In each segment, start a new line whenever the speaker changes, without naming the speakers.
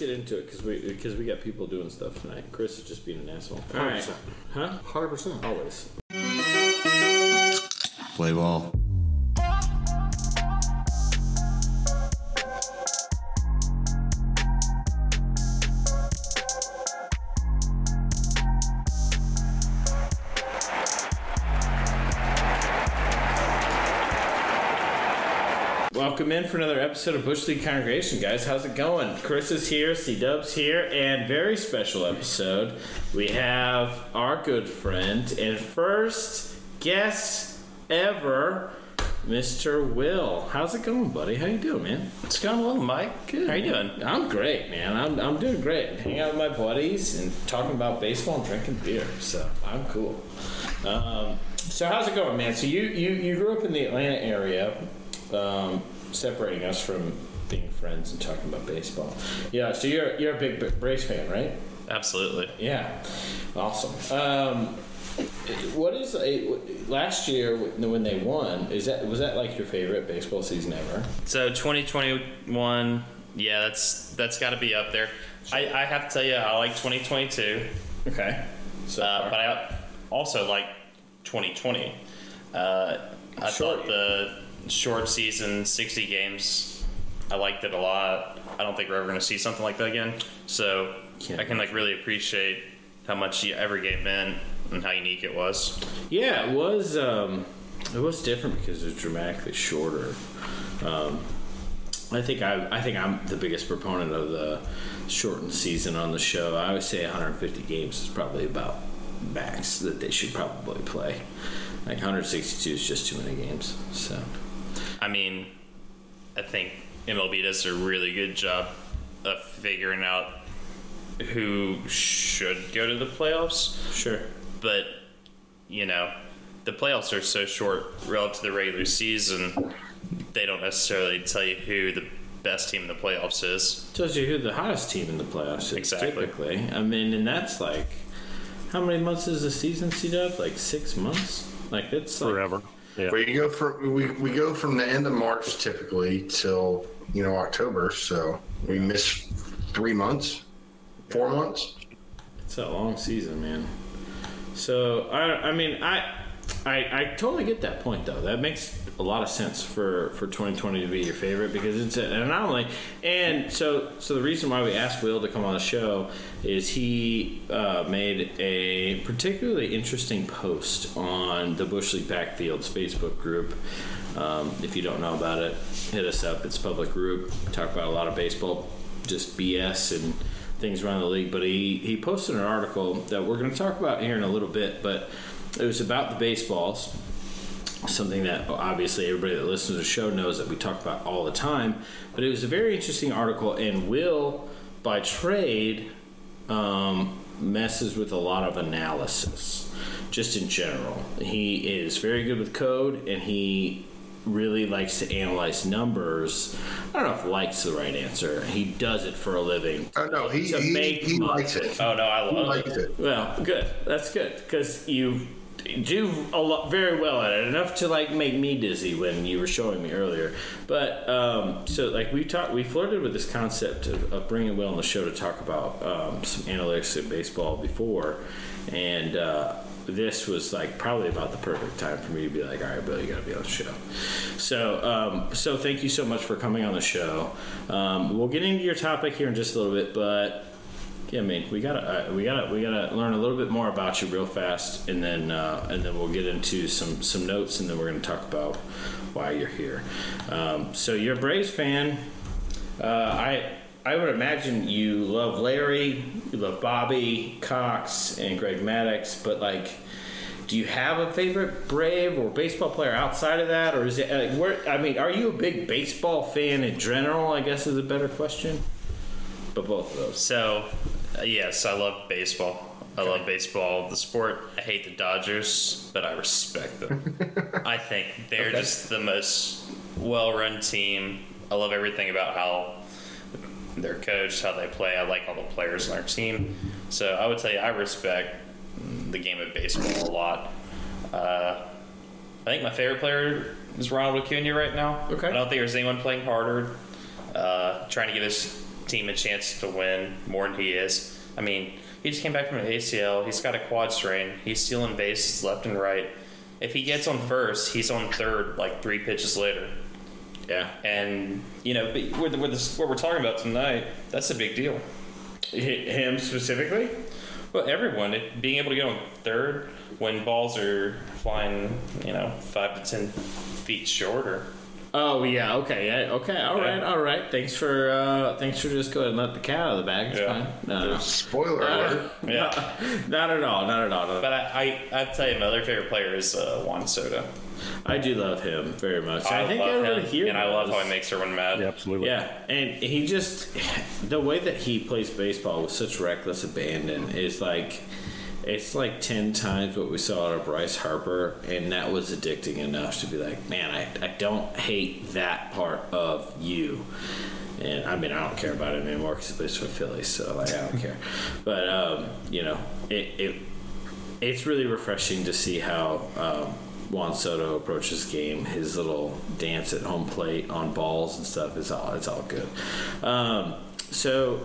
get into it because we because we got people doing stuff tonight. Chris is just being an asshole. All right,
100%.
huh?
Hundred percent.
Always.
Play ball.
In for another episode of Bush League Congregation, guys. How's it going? Chris is here, C Dub's here, and very special episode. We have our good friend and first guest ever, Mr. Will. How's it going, buddy? How you doing, man?
It's going well, Mike.
Good.
How you doing?
I'm great, man. I'm, I'm doing great. Hanging out with my buddies and talking about baseball and drinking beer. So I'm cool. Um, so how's it going, man? So you, you, you grew up in the Atlanta area, um, separating us from being friends and talking about baseball. Yeah. So you're you're a big Braves fan, right?
Absolutely.
Yeah. Awesome. Um, what is a, last year when they won? Is that was that like your favorite baseball season ever?
So 2021, yeah, that's that's got to be up there. I, I have to tell you, I like 2022,
Okay. So
uh, but I also like 2020. Uh, I
Short
thought the short season, 60 games, I liked it a lot. I don't think we're ever going to see something like that again. So
Can't
I can like really appreciate how much every game meant and how unique it was.
Yeah, it was. Um, it was different because it was dramatically shorter. Um, I think I, I think I'm the biggest proponent of the shortened season on the show. I would say 150 games is probably about max that they should probably play. Like 162 is just too many games. So
I mean, I think MLB does a really good job of figuring out who should go to the playoffs,
sure.
but you know, the playoffs are so short relative to the regular season, they don't necessarily tell you who the best team in the playoffs is.
Tells you who the hottest team in the playoffs is.
Exactly.
Typically, I mean, and that's like how many months is the season? See up like six months. Like it's like,
Forever. Yeah.
We go from we, we go from the end of March typically till you know October, so we miss three months, four months.
It's a long season, man. So I, I mean, I, I, I totally get that point though. That makes a lot of sense for for 2020 to be your favorite because it's an anomaly. And so, so the reason why we asked Will to come on the show is he uh, made a particularly interesting post on the Bush League Backfields Facebook group. Um, if you don't know about it, hit us up. It's public group. We talk about a lot of baseball, just BS and things around the league. But he, he posted an article that we're going to talk about here in a little bit. But it was about the baseballs, something that obviously everybody that listens to the show knows that we talk about all the time. But it was a very interesting article, and Will, by trade, um, messes with a lot of analysis, just in general. He is very good with code, and he really likes to analyze numbers. I don't know if likes the right answer. He does it for a living.
Oh no, he
To
he,
make
he likes it.
Oh no, I
He
love
likes
it.
it.
Well, good. That's good because you do a lot very well at it, enough to like make me dizzy when you were showing me earlier. But um, so like we talked, we flirted with this concept of, of bringing Will on the show to talk about um, some analytics in baseball before, and. Uh, this was like probably about the perfect time for me to be like, all right, Bill, you got to be on the show. So, um, so thank you so much for coming on the show. Um, we'll get into your topic here in just a little bit, but yeah, man, we gotta uh, we gotta we gotta learn a little bit more about you real fast, and then uh, and then we'll get into some some notes, and then we're gonna talk about why you're here. Um, so you're a Braves fan. Uh, I I would imagine you love Larry, you love Bobby Cox and Greg Maddux, but like. Do you have a favorite Brave or baseball player outside of that, or is it? Like, where, I mean, are you a big baseball fan in general? I guess is a better question. But both of those.
So, uh, yes, I love baseball. I love baseball, the sport. I hate the Dodgers, but I respect them. I think they're
Okay.
just the most well-run team. I love everything about how they're coached, how they play. I like all the players on their team. So I would tell you, I respect the game of baseball a lot. Uh, I think my favorite player is Ronald Acuna right now.
Okay.
I don't think there's anyone playing harder, uh, trying to get his team a chance to win more than he is. I mean, he just came back from an ACL. He's got a quad strain. He's stealing bases left and right. If he gets on first, he's on third like three pitches later.
Yeah.
And you know, but with, with this, what we're talking about tonight, that's a big deal.
Him specifically?
Well, everyone it, being able to get on third when balls are flying, you know, five to ten feet shorter.
Oh yeah, okay, yeah, okay, All right. Yeah. All right. Thanks for uh, thanks for just going and let the cat out of the bag. It's
Yeah.
fine. No, no.
Spoiler
Not,
alert.
Yeah.
not at all, not at all. not-
But I, I, I tell you, my other favorite player is uh, Juan Soto.
I do love him very much. I, think
love
everybody
him,
here
and I love
does.
how he makes everyone mad.
Yeah, absolutely.
Yeah, and he just the way that he plays baseball with such reckless abandon is like it's like ten times what we saw out of Bryce Harper, and that was addicting enough to be like, man, I, I don't hate that part of you. And I mean, I don't care about it anymore because he plays for Phillies, so like I don't care. But um, you know, it, it it's really refreshing to see how um, Juan Soto approaches game. His little dance at home plate on balls and stuff is all it's all good. Um, so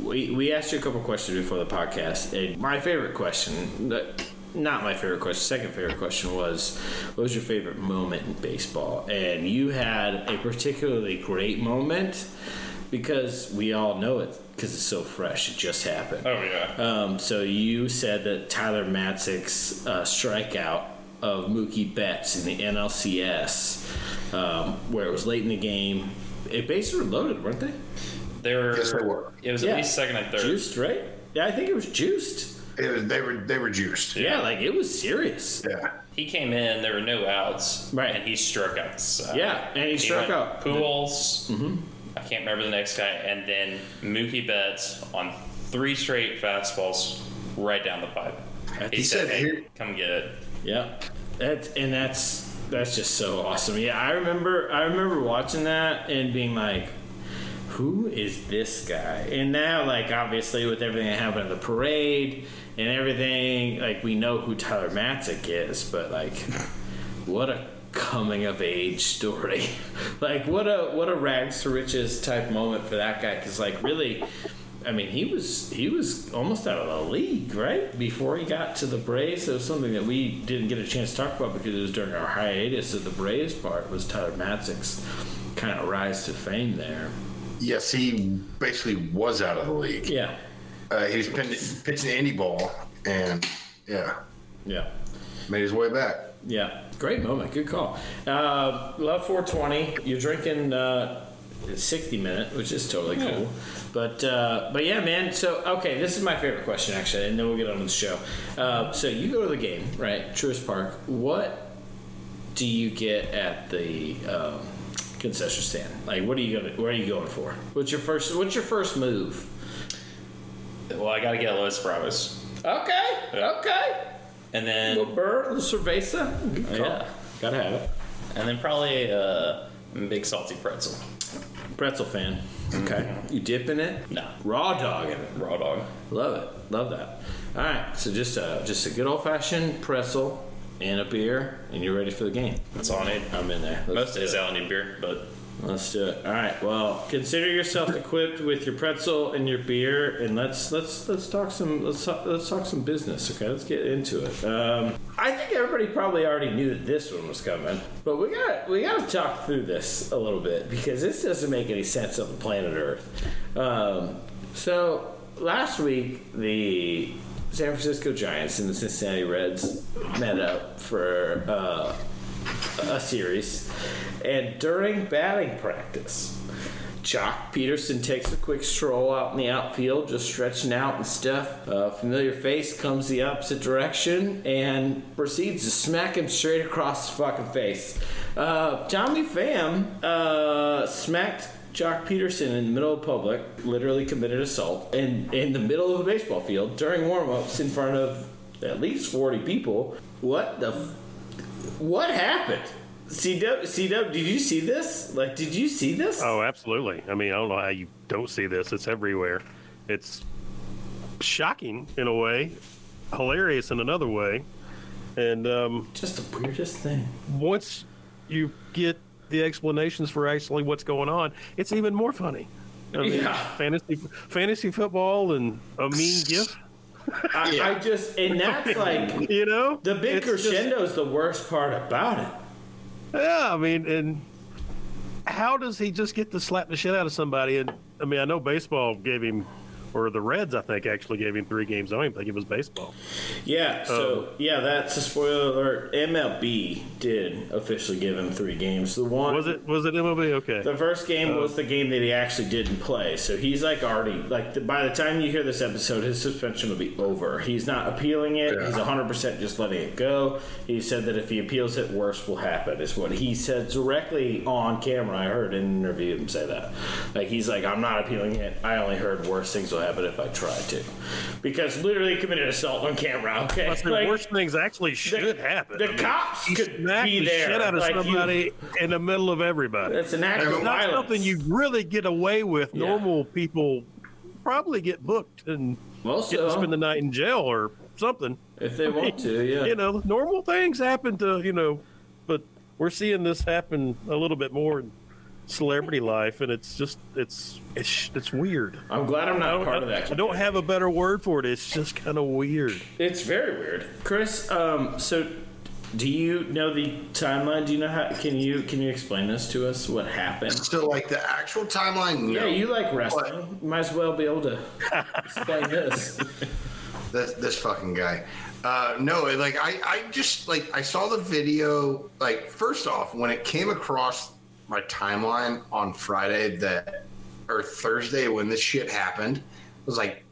we we asked you a couple questions before the podcast, and my favorite question. Not my favorite question. Second favorite question was, "What was your favorite moment in baseball?" And you had a particularly great moment because we all know it because it's so fresh. It just happened.
Oh yeah.
Um, so you said that Tyler Matzek's uh, strikeout of Mookie Betts in the NLCS, um, where it was late in the game, it bases were loaded, weren't they?
They were.
Yes, they were.
It was
Yeah.
at least second and third.
Juiced, right? Yeah, I think it was juiced.
It was, they were they were juiced.
Yeah, like it was serious.
Yeah.
He came in. There were no outs.
Right.
And he struck out. the side.
Yeah, and he struck out.
Pujols. Mm-hmm. I can't remember the next guy, and then Mookie Betts on three straight fastballs right down the pipe. He,
He
said,
said
"Hey,
here-
come get it."
Yeah, that's and that's that's just so awesome. Yeah, I remember I remember watching that and being like, "Who is this guy?" And now, like obviously with everything that happened at the parade and everything, like we know who Tyler Matzek is, but like, what a coming of age story! like what a what a rags to riches type moment for that guy because like really. I mean, he was he was almost out of the league, right? Before he got to the Braves, it was something that we didn't get a chance to talk about because it was during our hiatus of the Braves part. Was Tyler Matzek's kind of rise to fame there?
Yes, he basically was out of the league.
Yeah,
Uh, he was pitching, pitching any ball, and yeah,
yeah,
made his way back.
yeah. Great moment. Good call. Uh, Love 420. You're drinking uh, 60 minute, which is totally cool. But uh, but yeah, man. So okay, this is my favorite question actually, and then we'll get on with the show. Uh, so you go to the game, right? Truist Park. What do you get at the um, concession stand? Like, what are you gonna? Where are you going for? What's your first? What's your first move?
Well, I got to get a Los Bravos,
Okay,
Yeah.
okay.
and then
Little bird, little cerveza. Good oh, call.
Yeah.
gotta have it.
and then probably uh, a big salty pretzel.
Pretzel fan. Mm-hmm. Okay, you dip in it.
No,
Raw dog in it.
raw dog.
Love it. Love that. All right. So just a just a good old fashioned pretzel and a beer, and you're ready for the game.
That's all I need.
I'm in there. Let's
Most days. I don't need beer, but
Let's do it. All right. Well, consider yourself equipped with your pretzel and your beer, and let's let's let's talk some let's talk, let's talk some business. Okay, let's get into it. Um, I think everybody probably already knew that this one was coming, but we got we got to talk through this a little bit because this doesn't make any sense on the planet Earth. Um, so last week the San Francisco Giants and the Cincinnati Reds met up for. Uh, a series, and during batting practice, Joc Pederson takes a quick stroll out in the outfield, just stretching out and stuff. A familiar face comes the opposite direction and proceeds to smack him straight across the fucking face. Uh, Tommy Pham uh, smacked Joc Pederson in the middle of public, literally committed assault, in, in the middle of a baseball field during warm-ups in front of at least 40 people. What the f- what happened? CW, CW, did you see this? Like, did you see this?
Oh, absolutely. I mean, I don't know how you don't see this. It's everywhere. It's shocking in a way, hilarious in another way. And um,
Just the weirdest thing.
once you get the explanations for actually what's going on, it's even more funny. I mean,
Yeah.
fantasy fantasy football and a mean gift.
I,
Yeah.
I just and that's like
You know,
the big crescendo is the worst part about it.
Yeah, I mean, and how does he just get to slap the shit out of somebody? And I mean, I know baseball gave him, or the Reds, I think, actually gave him three games. I don't even think it was baseball.
Yeah, um, so yeah, that's a spoiler alert. MLB did officially give him three games. The one
Was it? Was it MLB? Okay.
The first game uh, was the game that he actually didn't play. So he's like already like the, by the time you hear this episode, his suspension will be over. He's not appealing it.
Yeah.
He's 100 percent just letting it go. He said that if he appeals it, worse will happen. Is what he said directly on camera. I heard in an interview him say that. Like he's like, I'm not appealing it. I only heard worse things will happen if I try to, because literally committed assault on camera. Okay,
the
Like,
worst things actually should happen.
the
I mean,
cops could be
the
there.
shit out of
Like, you-
somebody in the middle of everybody.
That's an act
It's
of
not
violence.
something you really get away with.
Yeah.
Normal people probably get booked and
Most
get to spend the night in jail or something.
If they want to, yeah.
You know, normal things happen to you know, but we're seeing this happen a little bit more celebrity life, and it's just it's it's it's weird.
I'm glad I'm not part of that.
I don't have a better word for it. It's just kind of weird.
It's very weird, Chris. Um, so, do you know the timeline? Do you know how? Can you can you explain this to us? What happened?
So, like the actual timeline, no.
Yeah, you like wrestling. Might as well be able to explain this.
this this fucking guy. Uh, no, like I, I just like I saw the video. Like first off, when it came across my timeline on Friday that or Thursday when this shit happened, was like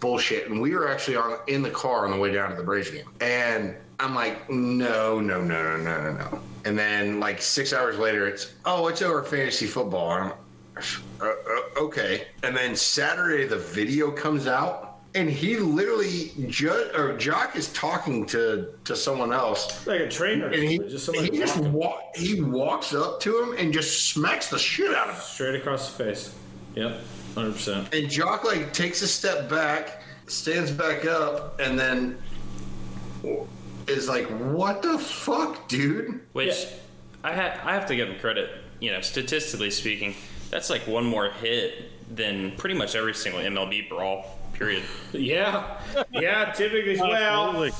bullshit. And we were actually on in the car on the way down to the Braves game, and I'm like, no, no, no, no, no, no, no. And then like six hours later, it's oh, it's over fantasy football. And I'm, uh, uh, okay. And then Saturday, the video comes out, and he literally ju- or Joc is talking to to someone else,
Like a trainer,
and he
just
he just
walking
wa- he walks up to him and just smacks the shit out of him.
straight across the face. Yep, hundred percent.
And Joc like takes a step back, stands back up, and then is like, "What the fuck, dude?"
Which
Yeah.
I ha- I have to give him credit. You know, statistically speaking, that's like one more hit than pretty much every single MLB brawl. Period.
Yeah, yeah. Typically, well,
Absolutely.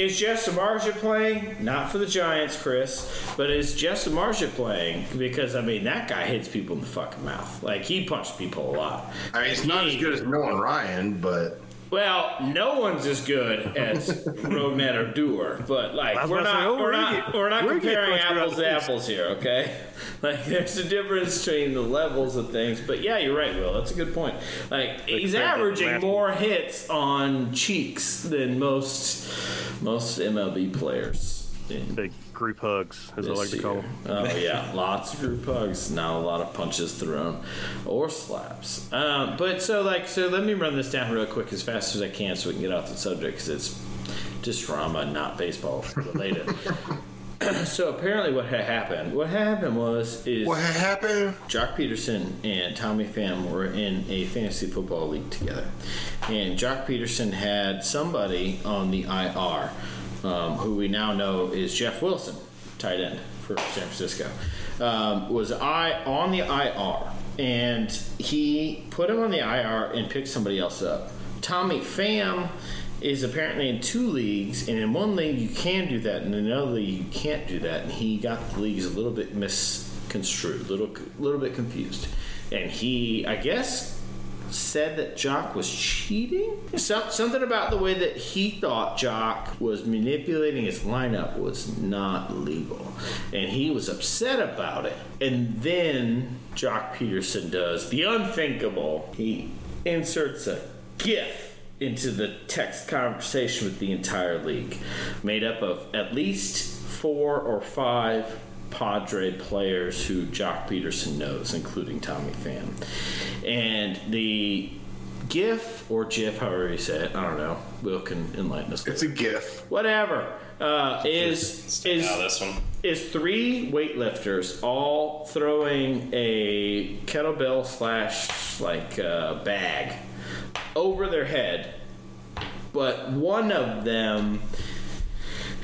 is Jeff Samardzija playing? Not for the Giants, Chris, but is Jeff Samardzija playing? Because I mean, that guy hits people in the fucking mouth. Like he punched people a lot.
I mean, it's not as good as Nolan Ryan, but
Well, no one's as good as Rougned Odor, but like we're not,
say, oh,
we're
we
not
get-
we're not
we get
comparing apples to apples here, okay? Like there's a difference between the levels of things, but yeah, you're right, Will. That's a good point. Like he's averaging more hits on cheeks than most most MLB players.
Group hugs, as I
this
like to call them.
Oh yeah, lots of group hugs, not a lot of punches thrown or slaps. Um, but so like, so let me run this down real quick as fast as I can, so we can get off the subject because it's just drama, not baseball related. so apparently, what had happened? What happened was is
what happened?
Joc Pederson and Tommy Pham were in a fantasy football league together. And Joc Pederson had somebody on the IR um, who we now know is Jeff Wilson, tight end for San Francisco, um, was I on the IR. And he put him on the IR and picked somebody else up. Tommy Pham is apparently in two leagues, and in one league you can do that, and in another league you can't do that. And he got the leagues a little bit misconstrued, little little bit confused, and he, I guess, said that Joc was cheating. Some, something about the way that he thought Joc was manipulating his lineup was not legal, and he was upset about it. And then Joc Pederson does the unthinkable. He inserts a GIF into the text conversation with the entire league, made up of at least four or five Padre players who Joc Pederson knows, including Tommy Pham. And the GIF or GIF, however you say it, I don't know. Will can enlighten us.
It's a GIF.
Whatever uh, is
Stick
is
out this one.
is three weightlifters all throwing a kettlebell slash like uh, bag over their head, but one of them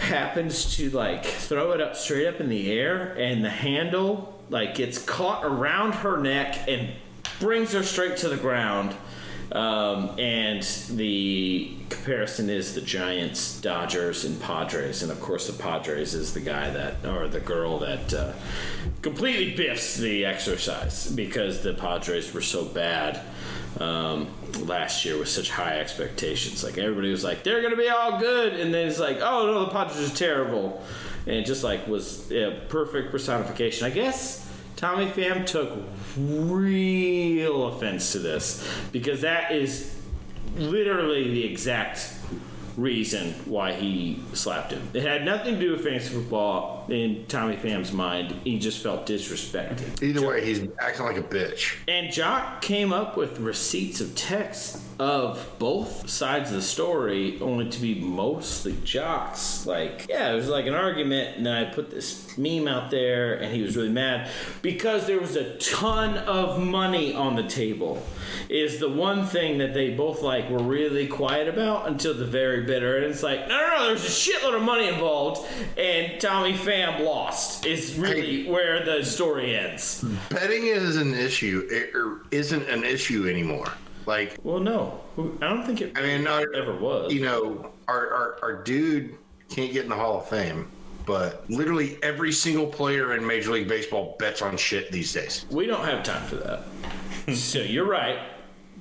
happens to like throw it up straight up in the air, and the handle like gets caught around her neck and brings her straight to the ground. Um, and the comparison is the Giants, Dodgers, and Padres. And of course, the Padres is the guy that, or the girl that uh, completely biffs the exercise because the Padres were so bad um, last year with such high expectations. Like everybody was like, they're going to be all good. And then it's like, oh no, the Padres are terrible. And just like was a perfect personification. I guess Tommy Pham took real offense to this because that is literally the exact reason why he slapped him. It had nothing to do with fantasy football in Tommy Pham's mind. He just felt disrespected.
Either way, he's acting like a bitch.
And Joc came up with receipts of texts of both sides of the story, only to be mostly Joc's. Like, yeah, it was like an argument, and then I put this meme out there, and he was really mad because there was a ton of money on the table. Is the one thing that they both like were really quiet about until the very bitter, and it's like, no, no, no, there's a shitload of money involved, and Tommy Pham lost. Is really where the story ends.
Betting is an issue. It or isn't an issue anymore. Like,
Well, no, I don't think it
I mean, no,
ever was.
you know, our, our, our dude can't get in the Hall of Fame, but literally every single player in Major League Baseball bets on shit these days.
We don't have time for that. so you're right,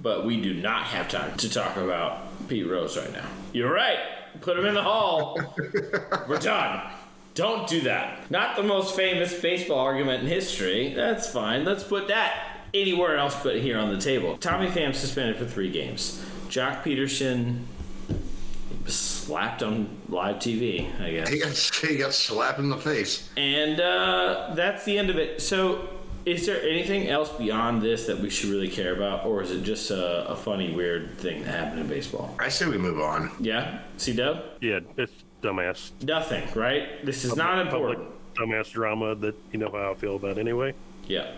but we do not have time to talk about Pete Rose right now. You're right. Put him in the hall. We're done. Don't do that. Not the most famous baseball argument in history. That's fine. Let's put that anywhere else but here on the table. Tommy Pham suspended for three games. Joc Pederson slapped on live TV, I guess.
He got, he got slapped in the face.
And uh, that's the end of it. So, is there anything else beyond this that we should really care about, or is it just a, a funny, weird thing that happened in baseball?
I say we move on.
Yeah, see, Dub?
Yeah, it's dumbass.
Nothing, right? This is not important.
Public
important.
dumbass drama that you know how I feel about anyway.
Yeah,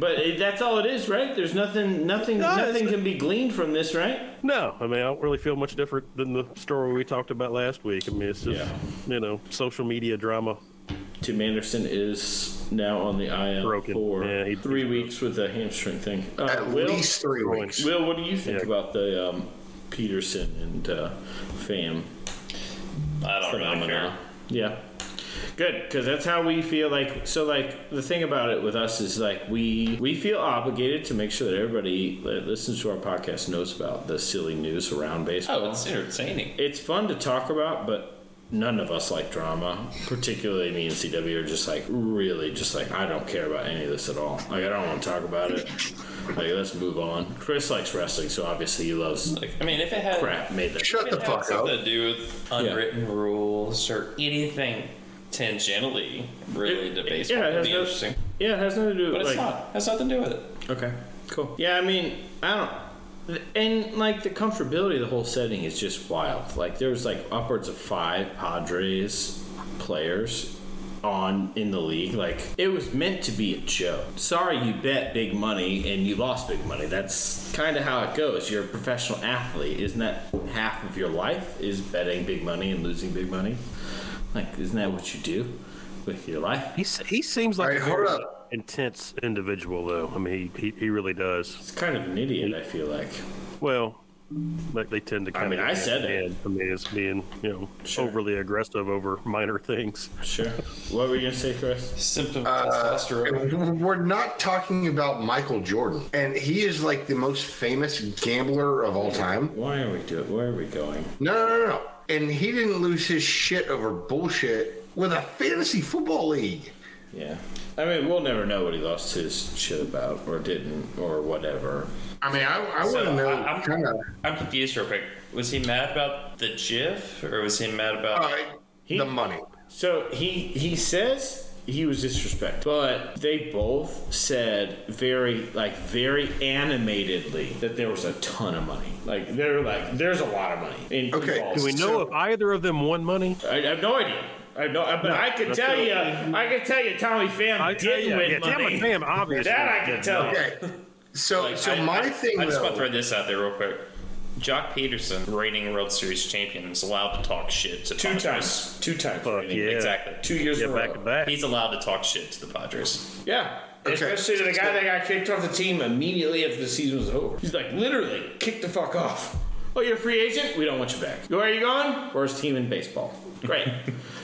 but it, that's all it is, right? There's nothing, nothing,
No,
nothing can be gleaned from this, right?
No, I mean I don't really feel much different than the story we talked about last week. I mean it's just
Yeah.
you know social media drama.
Tim Anderson is now on the IL
Broken.
for
Yeah, he-
three weeks with a hamstring thing. Uh,
At
Will,
least three weeks.
Will, what do you think
Yeah.
about the um, Pederson and uh, Pham
I don't really care.
phenomena? Yeah, good because that's how we feel. Like so, like the thing about it with us is like we we feel obligated to make sure that everybody that listens to our podcast knows about the silly news around baseball.
Oh, it's entertaining.
it's fun to talk about, but none of us like drama. Particularly me and CW are just like really just like I don't care about any of this at all. Like I don't want to talk about it. Like let's move on. Chris likes wrestling, so obviously he loves
Like, I mean, if it had
crap made that.
Shut the
had
fuck up.
something to do with unwritten rules or anything tangentially related to baseball,
Yeah, it has
be
no,
interesting.
yeah, it has nothing to do.
But
with
it's
like,
not. It has nothing to do with it.
Okay, cool. Yeah, I mean, I don't. And like the comfortability of the whole setting is just wild. Like there's like upwards of five Padres players on in the league. Like it was meant to be a joke. Sorry, you bet big money and you lost big money. That's kind of how it goes. You're a professional athlete. Isn't that half of your life? Is betting big money and losing big money? Like, isn't that what you do with your life?
He he seems like
All right,
a
hold up.
Intense individual though. I mean he, he he really does.
It's kind of an idiot. I feel like.
Well, like they tend to. Kind
mean,
of
I said it.
I mean, it's being you know
Sure.
overly aggressive over minor things.
Sure. What were you gonna say, Chris?
Symptom of
Uh,
testosterone.
we're not talking about Michael Jordan, and he is like the most famous gambler of all time.
Why are we doing? Where are we going?
No, no, no, no. And he didn't lose his shit over bullshit with a fantasy football league.
Yeah. I mean, we'll never know what he lost his shit about, or didn't, or whatever.
I mean, I, I
So,
want to know
I- I'm-
kind of.
I'm confused real quick. Was he mad about the GIF, or was he mad about?
Uh, the money.
So he he says he was disrespected, but they both said very like very animatedly that there was a ton of money. Like they're like there's a lot of money. In,
Okay.
Do we know
So-
if either of them won money?
I, I have no idea. I have no, but I can tell you, I can tell you, Tommy Pham
I tell
didn't
you,
win
yeah,
money.
Tampa Tam obviously.
That I can tell you.
Okay. So,
Like,
so
I-
my
I,
thing
I just
though,
want to throw this out there real quick. Joc Pederson, reigning World Series champion, is allowed to talk shit to
Two
Padres.
times, two times.
Fuck yeah.
Exactly.
Two years
Yeah,
in a
back
row.
to back.
He's allowed to talk shit to the Padres.
Yeah,
Okay.
Especially to the guy that got kicked off the team immediately after the season was over. He's like, literally, kick the fuck off. Oh, you're a free agent? We don't want you back. Where are you going? Worst team in baseball. Great.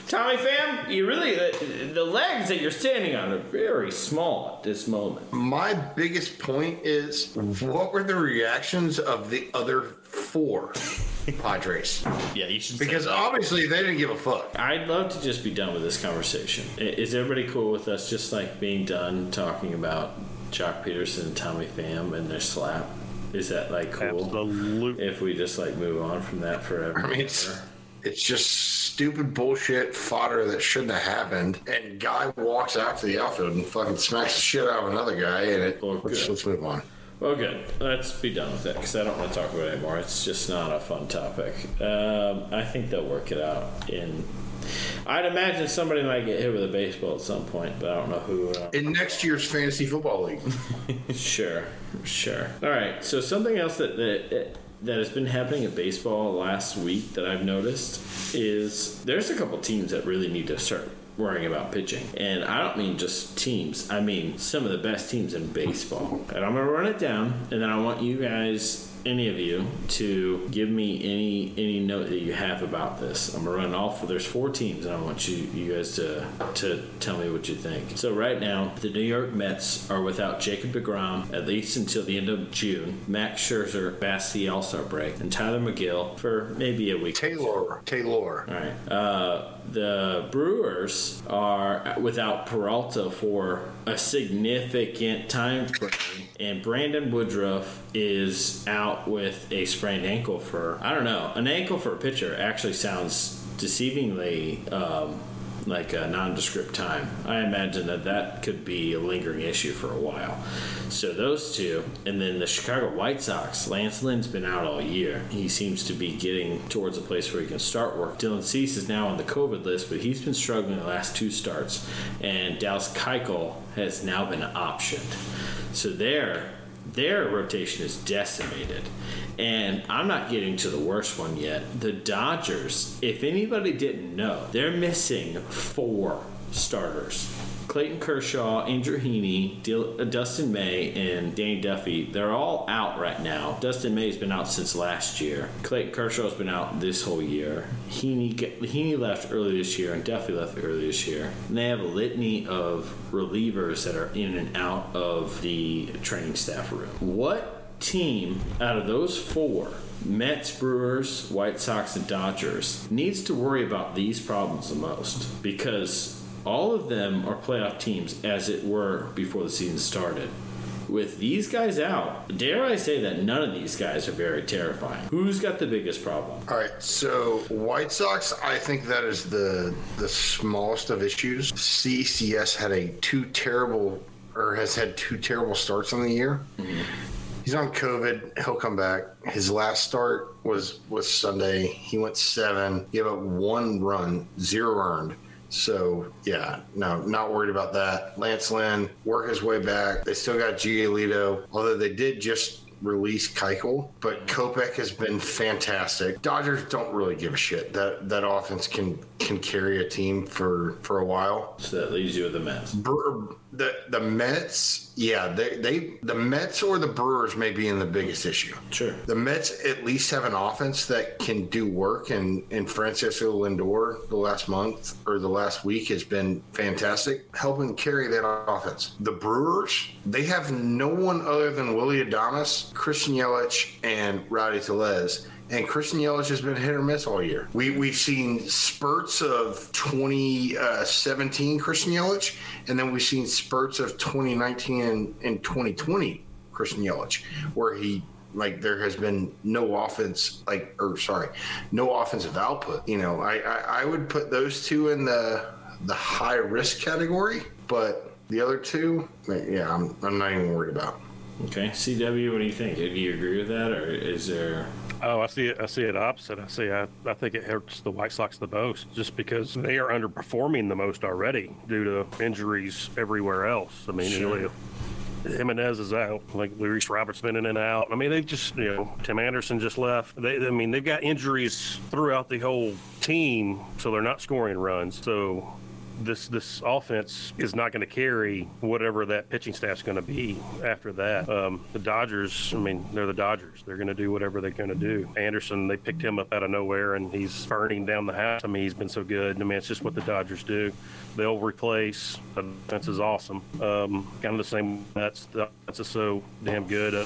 Tommy Pham, you really, the, the legs that you're standing on are very small at this moment.
My biggest point is what were the reactions of the other four Padres?
Yeah, you should.
Because
that.
obviously they didn't give a fuck.
I'd love to just be done with this conversation. I- Is everybody cool with us just like being done talking about Joc Pederson and Tommy Pham and their slap? Is that like cool?
Absolutely.
If we just like move on from that forever.
I mean, it's it's just stupid bullshit fodder that shouldn't have happened. And guy walks out to the outfield and fucking smacks the shit out of another guy. And it,
Well,
let's, let's move on.
Well, good. Let's be done with that because I don't want to talk about it anymore. It's just not a fun topic. Um, I think they'll work it out. In, I'd imagine somebody might get hit with a baseball at some point, but I don't know who. uh,
In next year's fantasy football league,
Sure, sure. All right. So something else that that that has been happening in baseball last week that I've noticed is there's a couple teams that really need to start worrying about pitching, and I don't mean just teams. I mean some of the best teams in baseball. And I'm gonna run it down, and then I want you guys. Any of you to give me any any note that you have about this? I'm gonna run for. There's four teams, and I want you you guys to to tell me what you think. So right now, the New York Mets are without Jacob DeGrom at least until the end of June. Max Scherzer past the All Star break, and Tyler Megill for maybe a week.
Taylor, Taylor.
All right. Uh, the Brewers are without Peralta for a significant time frame, and Brandon Woodruff is out with a sprained ankle for I don't know. An ankle for a pitcher actually sounds deceivingly. Um, like a nondescript time. I imagine that that could be a lingering issue for a while. So those two, and then the Chicago White Sox. Lance Lynn's been out all year. He seems to be getting towards a place where he can start work. Dylan Cease is now on the COVID list, but he's been struggling the last two starts. And Dallas Keuchel has now been optioned. So there, their rotation is decimated. And I'm not getting to the worst one yet. The Dodgers, if anybody didn't know, they're missing four starters. Clayton Kershaw, Andrew Heaney, Dil- uh, Dustin May, and Danny Duffy, they're all out right now. Dustin May's been out since last year. Clayton Kershaw's been out this whole year. Heaney, Heaney left early this year, and Duffy left early this year. And they have a litany of relievers that are in and out of the training staff room. What team out of those four Mets, Brewers, White Sox, and Dodgers needs to worry about these problems the most because all of them are playoff teams as it were before the season started. With these guys out, dare I say that none of these guys are very terrifying. Who's got the biggest problem?
All right, so White Sox, I think that is the the smallest of issues. Cease had a two terrible, or has had two terrible starts on the year. Mm-hmm. He's on COVID. He'll come back. His last start was was Sunday. He went seven. Gave up one run, zero earned. So yeah, no, not worried about that. Lance Lynn work his way back. They still got Giolito, although they did just release Keuchel, but Kopech has been fantastic. Dodgers don't really give a shit. That that offense can can carry a team for for a while.
So that leaves you with the Mets.
Bre- the the Mets, yeah, they they the Mets or the Brewers may be in the biggest issue.
Sure.
The Mets at least have an offense that can do work, and, and Francisco Lindor the last month or the last week has been fantastic, helping carry that offense. The Brewers, they have no one other than Willy Adames, Christian Yelich, and Rowdy Tellez. And Christian Yelich has been hit or miss all year. We we've seen spurts of 2017 uh, Christian Yelich, and then we've seen spurts of 2019 and, and 2020 Christian Yelich, where he like there has been no offense like or sorry no offensive output you know I, I i would put those two in the the high risk category but the other two yeah i'm, I'm not even worried about
Okay. CW, what do you think? Do you agree with that, or is there?
Oh, I see it. I see it opposite. I see. I, I think it hurts the White Sox the most, just because they are underperforming the most already due to injuries everywhere else. I mean,
Sure.
Julio Jimenez is out. Like Luis Roberts been in and out. I mean, they just you know Tim Anderson just left. They, I mean, they've got injuries throughout the whole team, so they're not scoring runs. So this this offense is not going to carry whatever that pitching staff's going to be after that. Um, the Dodgers, I mean, they're the Dodgers. They're going to do whatever they're going to do. Anderson, they picked him up out of nowhere, and he's burning down the house. I mean, he's been so good. I mean, it's just what the Dodgers do. They'll replace. The defense is awesome. Um, kind of the same. That's the offense is so damn good. Uh,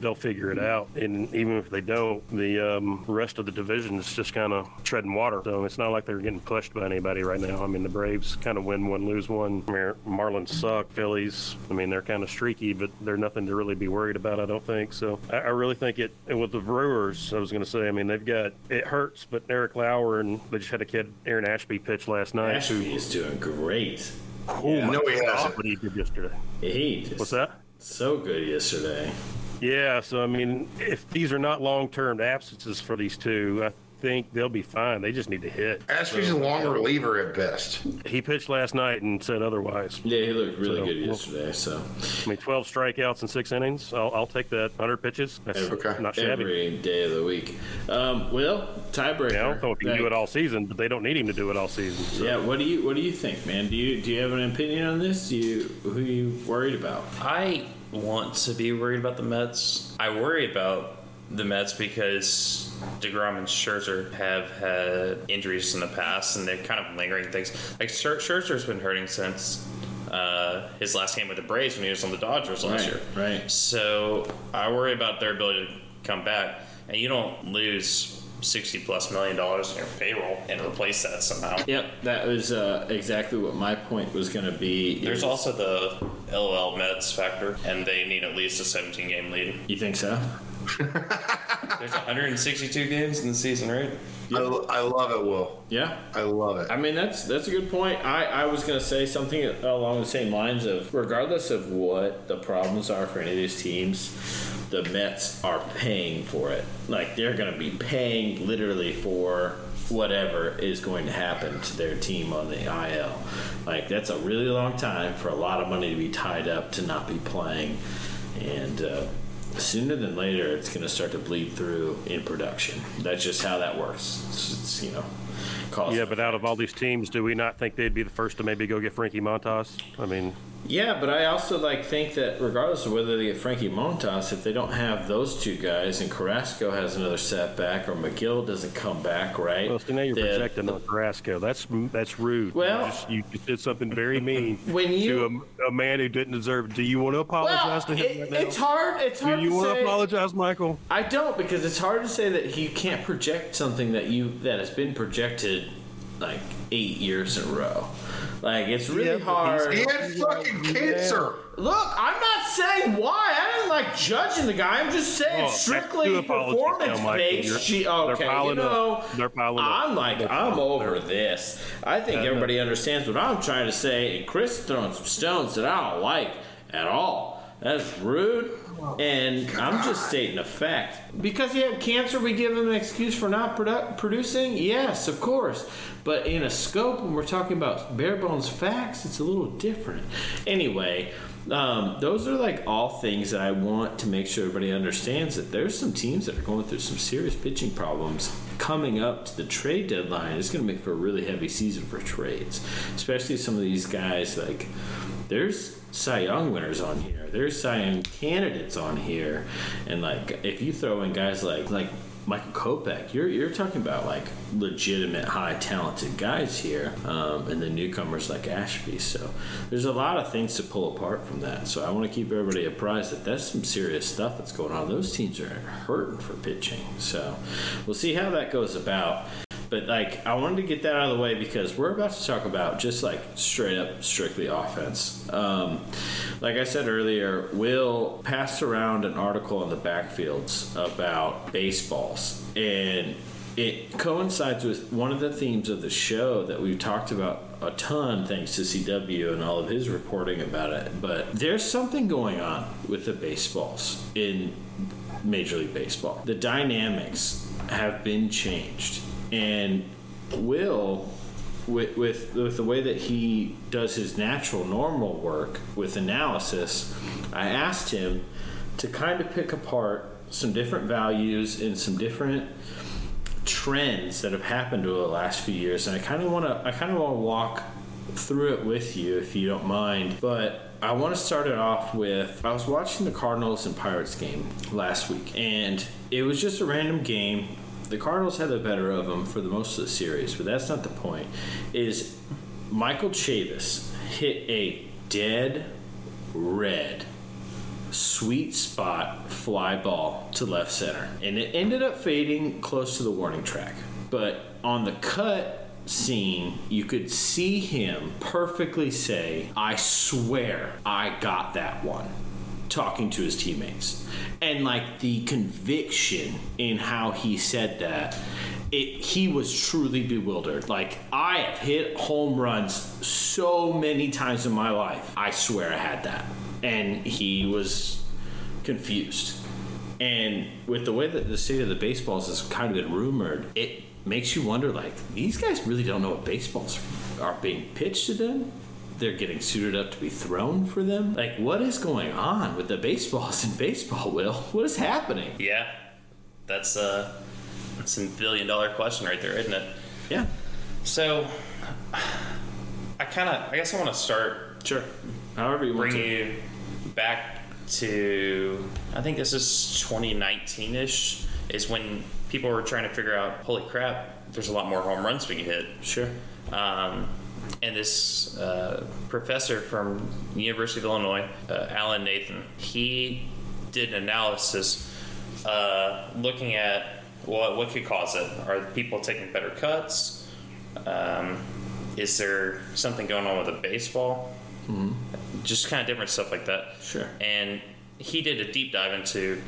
they'll figure it out. And even if they don't, the um, rest of the division is just kind of treading water. So it's not like they're getting pushed by anybody right now. I mean, the Braves kind of win one, lose one. Mar- Marlins suck. Phillies, I mean, they're kind of streaky, but they're nothing to really be worried about, I don't think. So I, I really think it, with the Brewers, I was going to say, I mean, they've got, it hurts, but Eric Lauer and they just had a kid, Aaron Ashby, pitch last night.
Ashby is doing great.
Oh, my
No, he
God,
hasn't.
What he did yesterday.
He just
What's that?
so good yesterday.
Yeah, so I mean, if these are not long-term absences for these two, I think they'll be fine. They just need to hit.
Ashby's a long reliever at best.
He pitched last night and said otherwise.
Yeah, he looked really
So,
good yesterday. So
I mean, 12 strikeouts in six innings. I'll, I'll take that. 100 pitches. That's
Okay.
not shabby.
every day of the week. Um, Will tiebreaker.
Yeah, I don't know if he can do it all season, but they don't need him to do it all season. So.
Yeah, what do you what do you think, man? Do you do you have an opinion on this? Do you who are you worried about?
I want to be worried about the Mets. I worry about the Mets because DeGrom and Scherzer have had injuries in the past, and they're kind of lingering things. Like Scher- Scherzer's been hurting since uh, his last game with the Braves when he was on the Dodgers last
Right,
year.
right.
So I worry about their ability to come back, and you don't lose sixty plus million dollars in your payroll and replace that somehow.
Yep, that was uh, exactly what my point was going to be.
There's also the LOL Mets factor, and they need at least a 17 game lead.
You think so?
There's 162 games in the season, right?
I, I love it, Will.
Yeah.
I love it.
I mean that's that's a good point. I, I was gonna say something along the same lines of regardless of what the problems are for any of these teams, the Mets are paying for it. Like they're gonna be paying literally for whatever is going to happen to their team on the IL. Like that's a really long time for a lot of money to be tied up to not be playing, and. Uh, Sooner than later, it's going to start to bleed through in production. That's just how that works. It's, it's, you know, cause
Yeah, but out of all these teams, do we not think they'd be the first to maybe go get Frankie Montas? I mean,
Yeah, but I also like think that regardless of whether they get Frankie Montas, if they don't have those two guys and Carrasco has another setback or Megill doesn't come back, right?
well, so now you're
then-
projecting on Carrasco. That's that's rude.
Well-
you, just, you just did something very mean
When you-
to a, a man who didn't deserve. Do you want to apologize
Well,
to him
it,
right
it's hard. It's
do you
to
want to apologize, Michael?
I don't because it's hard to say that he can't project something that you that has been projected like eight years in a row. Like it's really
Yeah,
hard.
he had fucking cancer.
Look, I'm not saying why. I didn't like judging the guy. I'm just saying
Oh,
strictly
two apologies now,
performance
Michael.
based.
You're-
She,
they're
okay, you
piling up.
know,
They're piling up.
I'm like,
They're
I'm
piling up.
over this. I think
Yeah,
everybody understands what I'm trying to say, and Chris throwing some stones that I don't like at all. That's rude, and I'm just stating a fact. Because he had cancer, we give him an excuse for not produ- producing? Yes, of course. But in a scope, when we're talking about bare bones facts, it's a little different. Anyway, um, those are like all things that I want to make sure everybody understands that there's some teams that are going through some serious pitching problems coming up to the trade deadline. It's going to make for a really heavy season for trades, especially some of these guys like there's Cy Young winners on here. There's Cy Young candidates on here, and like if you throw in guys like like Michael Kopech, you're you're talking about like legitimate high talented guys here, um, and the newcomers like Ashby. So there's a lot of things to pull apart from that. So I want to keep everybody apprised that that's some serious stuff that's going on. Those teams are hurting for pitching. So we'll see how that goes about. But like, I wanted to get that out of the way because we're about to talk about just like straight up, strictly offense. Um, like I said earlier, Will passed around an article in the backfields about baseballs, and it coincides with one of the themes of the show that we've talked about a ton thanks to CW and all of his reporting about it. But there's something going on with the baseballs in Major League Baseball. The dynamics have been changed, and Will, with, with with the way that he does his natural, normal work with analysis, I asked him to kind of pick apart some different values and some different trends that have happened over the last few years, and I kind of want to I kind of want to walk through it with you if you don't mind. But I want to start it off with I was watching the Cardinals and Pirates game last week, and it was just a random game. The Cardinals had the better of them for the most of the series, but that's not the point. Is Michael Chavis hit a dead red sweet spot fly ball to left center. And it ended up fading close to the warning track. But on the cut scene, you could see him perfectly say, I swear I got that one. Talking to his teammates. And like the conviction in how he said that it, he was truly bewildered. Like I have hit home runs so many times in my life. I swear I had that, and he was confused. And with the way that the state of the baseballs has kind of been rumored, it makes you wonder. Like these guys really don't know what baseballs are being pitched to them. They're getting suited up to be thrown for them. Like what is going on with the baseballs in baseball? Will what is happening?
Yeah, that's uh, that's a billion dollar question right there, isn't it?
Yeah,
So, I kind of, I guess I want to start
sure. However you want
bring
to.
you back to, I think this is 2019 ish, is when people were trying to figure out, holy crap, there's a lot more home runs we can hit.
Sure.
Um, and this uh, professor from University of Illinois, uh, Alan Nathan, he did an analysis uh, looking at what what could cause it. Are people taking better cuts? Um, is there something going on with the baseball? Just kind of different stuff like that.
Sure.
And he did a deep dive into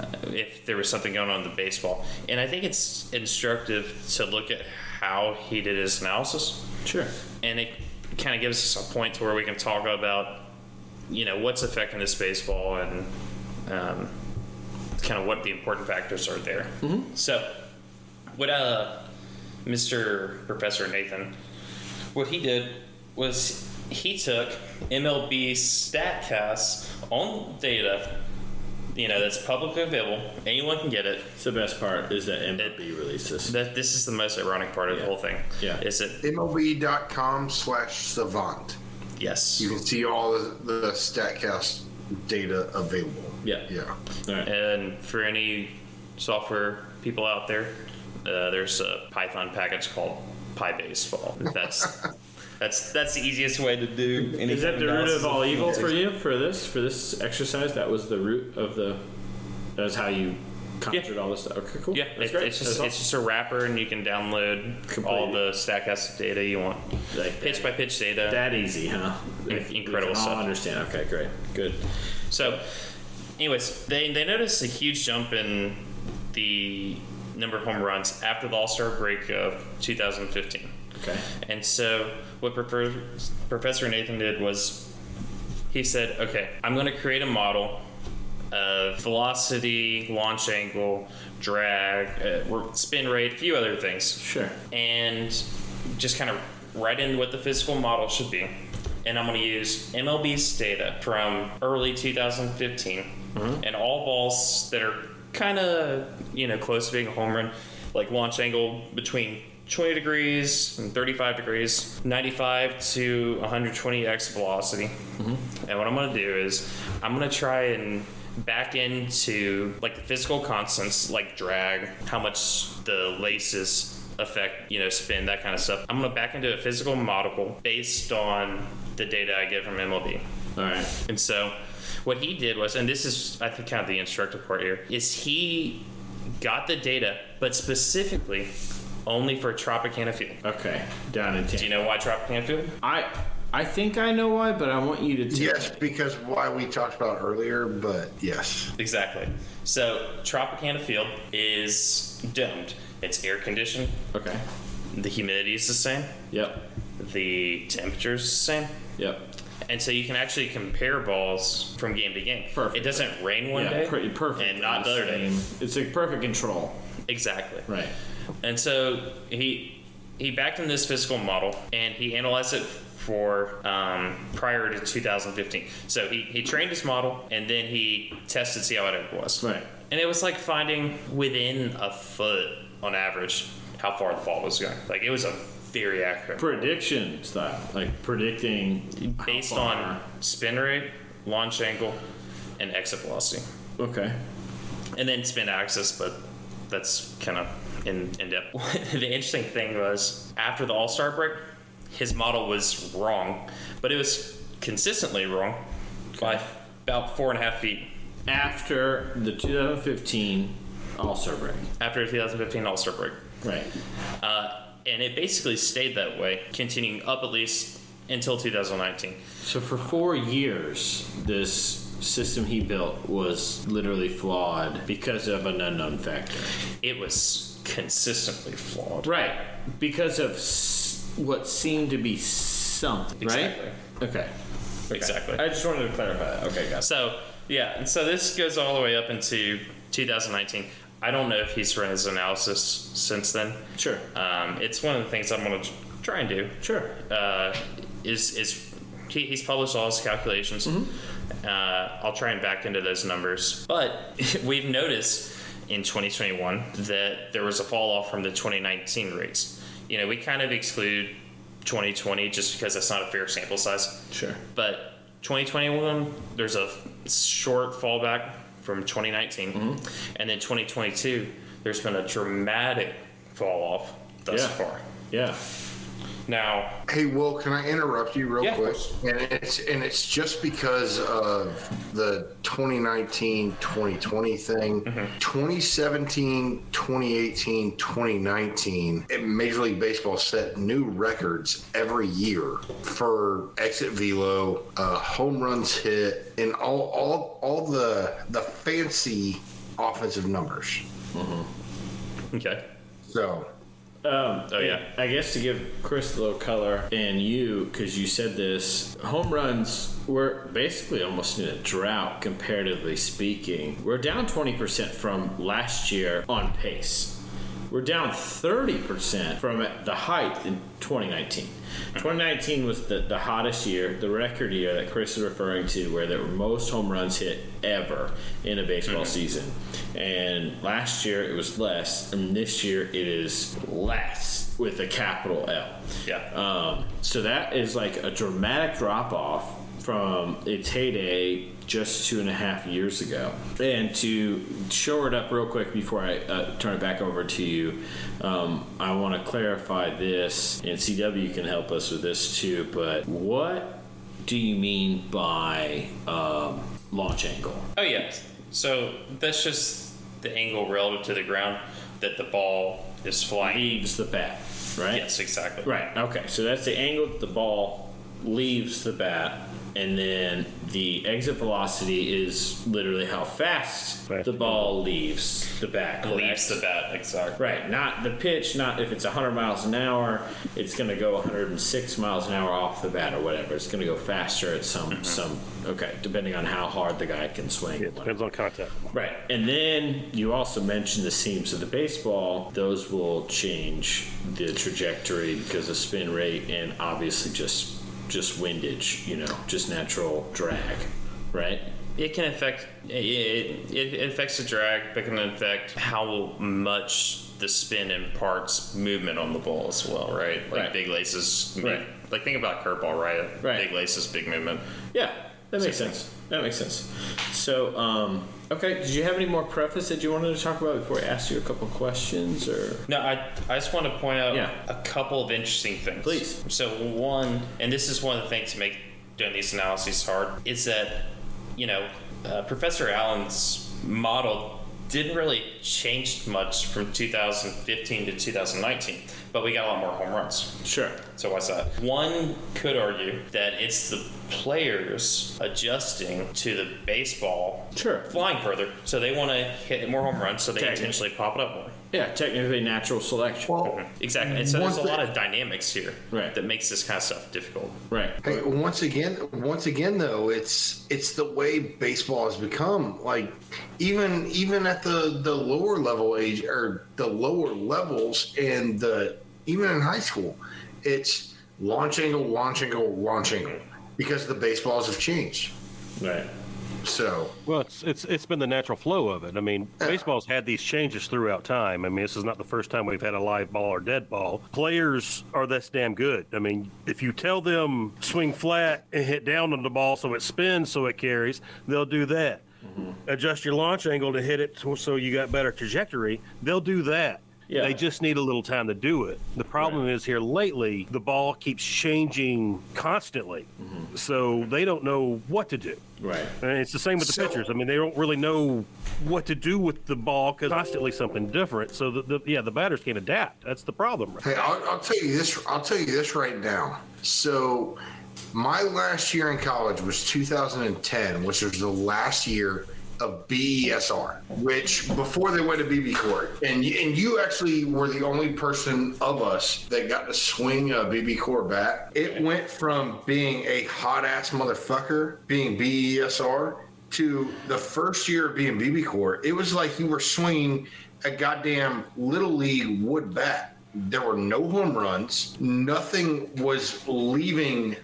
uh, if there was something going on in the baseball. And I think it's instructive to look at how he did his analysis.
Sure.
And it kind of gives us a point to where we can talk about, you know, what's affecting this baseball and um, kind of what the important factors are there. So, what uh, Mr. Professor Nathan, what he did was he took MLB StatCast own data, you know, that's publicly available. Anyone can get it.
It's the best part is that MLB released this.
That this is the most ironic part of the whole thing.
Yeah.
Is it?
MLB.com slash savant.
Yes.
You can see all the, the StatCast data available.
Yeah.
Yeah.
All right.
And for any software people out there, uh, there's a Python package called PyBaseball. That's that's that's the easiest way to do. Any
Is that the root of all evil for you for this for this exercise? That was the root of the. That's how you conjured all this stuff. Okay, cool.
Yeah,
That's
it,
great.
it's just
That's
it's just a wrapper, and you can download all the Statcast data you want,
Like
pitch by pitch data.
that easy, huh? We
incredible
can all
stuff.
understand. Okay, great, good.
So, anyways, they they noticed a huge jump in the number of home runs after the All Star break of 2015.
Okay.
And so, what Prof- Nathan did was he said, okay, I'm going to create a model of velocity, launch angle, drag, uh, spin rate, a few other things,
Sure.
and just kind of write in what the physical model should be. And I'm going to use MLB's data from early 2015 and all balls that are kind of, you know, close to being a home run, like launch angle between 20 degrees and 35 degrees, 95 to 120 x velocity. Mm-hmm. And what I'm going to do is I'm going to try and back into like the physical constants like drag, how much the laces affect, you know, spin, that kind of stuff. I'm going to back into a physical model based on the data I get from MLB.
All right.
And so what he did was, and this is, I think, kind of the instructive part here, is he got the data, but specifically only for Tropicana Field.
Okay. Down in Tampa.
Do you know why Tropicana Field?
I I think I know why, but I want you to. Tell
Yes, because why we talked about earlier, but yes.
Exactly. So Tropicana Field is domed. It's air conditioned.
Okay.
The humidity is the same.
Yep.
The temperature is the same.
Yep.
And so you can actually compare balls from game to game.
Perfect.
It doesn't rain one
yeah.
day
Pretty perfect.
and not the other day.
It's like perfect control.
Exactly.
Right.
And so he he backed in this physical model and he analyzed it for um, prior to 2015. So he, he trained his model and then he tested to see how it was.
Right.
And it was like finding within a foot on average how far the ball was going. Like it was a very accurate.
Prediction style, like predicting
based on spin rate, launch angle, and exit velocity.
Okay.
and then spin axis, but that's kind of in, depth. the interesting thing was after the All Star break, his model was wrong, but it was consistently wrong by about four and a half feet
After the 2015 All Star break.
after the 2015 All Star break.
Right.
Uh, and it basically stayed that way, continuing up at least until 2019.
So for four years, this system he built was literally flawed because of an unknown factor.
It was consistently flawed.
Right. Because of s- what seemed to be something.
Exactly.
Right. Okay. Okay.
Exactly.
I just wanted to clarify that. Okay, guys.
So yeah, and so this goes all the way up into 2019. I don't know if he's run his analysis since then.
Sure.
Um, it's one of the things I'm going to try and do.
Sure.
Uh, is is he, he's published all his calculations. Uh, I'll try and back into those numbers. But we've noticed in 2021 that there was a fall off from the 2019 rates. You know, we kind of exclude 2020 just because that's not a fair sample size.
Sure.
But 2021, there's a short fallback from 2019, mm-hmm. and then 2022, there's been a dramatic fall off thus
Yeah.
far.
Yeah.
Now,
Hey, Will, can I interrupt you real
Yeah,
quick? And it's and it's just because of the 2019-2020 thing.
Mm-hmm.
2017, 2018, 2019, Major League Baseball set new records every year for exit velo, uh, home runs hit, and all all all the the fancy offensive numbers.
okay,
So
Um,
Oh, yeah.
I guess to give Chris a little color and you, because you said this, home runs were basically almost in a drought, comparatively speaking. We're down 20% from last year on pace. We're down 30% from the height in 2019. 2019 was the, the hottest year, the record year that Chris is referring to, where there were most home runs hit ever in a baseball season. And last year it was less, and this year it is less with a capital L.
yeah,
Um, so that is like a dramatic drop off from its heyday just two and a half years ago. And to shore it up real quick before I uh, turn it back over to you, um, I want to clarify this, and CW can help us with this too. But what do you mean by um, launch angle?
oh yeah. So that's just the angle relative to the ground that the ball is flying.
Leaves the bat, right?
Yes, exactly.
Right. Okay. So that's the angle that the ball leaves the bat, and then the exit velocity is literally how fast
Fast.
the ball leaves the bat. correct?
Leaves the bat exactly.
Right. Not the pitch. Not if it's 100 miles an hour, it's going to go 106 miles an hour off the bat or whatever. It's going to go faster at some mm-hmm. some. Okay, depending on how hard the guy can swing.
It depends on contact.
Right. And then you also mentioned the seams of the baseball. Those will change the trajectory because of spin rate and obviously just just windage, you know, just natural drag, right?
It can affect it, it, it affects the drag, but can affect how much the spin imparts movement on the ball as well, right? Like
Right.
big laces,
Right.
like think about curveball, right?
Right.
Big laces, big movement.
Yeah, that makes
Same
sense. That makes sense. So, um, okay, did you have any more preface that you wanted to talk about before I asked you a couple questions or
No, I, I just want to point out
Yeah.
a couple of interesting things.
Please.
So one, and this is one of the things to make doing these analyses hard, is that you know uh, Professor Alan's model didn't really change much from 2015 to 2019, but we got a lot more home runs.
Sure.
So what's that? One could argue that it's the players adjusting to the baseball
Sure.
flying further, so they want to hit more home runs, so they intentionally pop it up more.
Yeah, technically natural selection.
well,
Exactly. And so there's a
One
lot
thing-
of dynamics here
Right.
that makes this kind of stuff difficult.
right.
Hey, once again, once again, though, it's it's the way baseball has become. Like, even even at the the lower level age or the lower levels, and the even in high school, it's launch angle, launch angle, launch angle, because the baseballs have changed.
Right.
So
Well, it's it's it's been the natural flow of it. I mean, uh. baseball's had these changes throughout time. I mean, this is not the first time we've had a live ball or dead ball. Players are this damn good. I mean, if you tell them swing flat and hit down on the ball so it spins so it carries, they'll do that. Mm-hmm. Adjust your launch angle to hit it so you got better trajectory, they'll do that.
Yeah.
They just need a little time to do it. The problem is here lately, the ball keeps changing constantly. Mm-hmm. So they don't know what to do.
Right.
And it's the same with the
So-
pitchers. I mean, they don't really know what to do with the ball because constantly something different. So the, the yeah, the batters can't adapt. That's the problem.
Hey, I'll, I'll tell you this. I'll tell you this right now. So, my last year in college was 2010, which was the last year of BESR, which before they went to BBCOR, and and you actually were the only person of us that got to swing a BBCOR bat. It went from being a hot ass motherfucker, being BESR, to the first year of being BB Court. It was like you were swinging a goddamn little league wood bat. There were no home runs. Nothing was leaving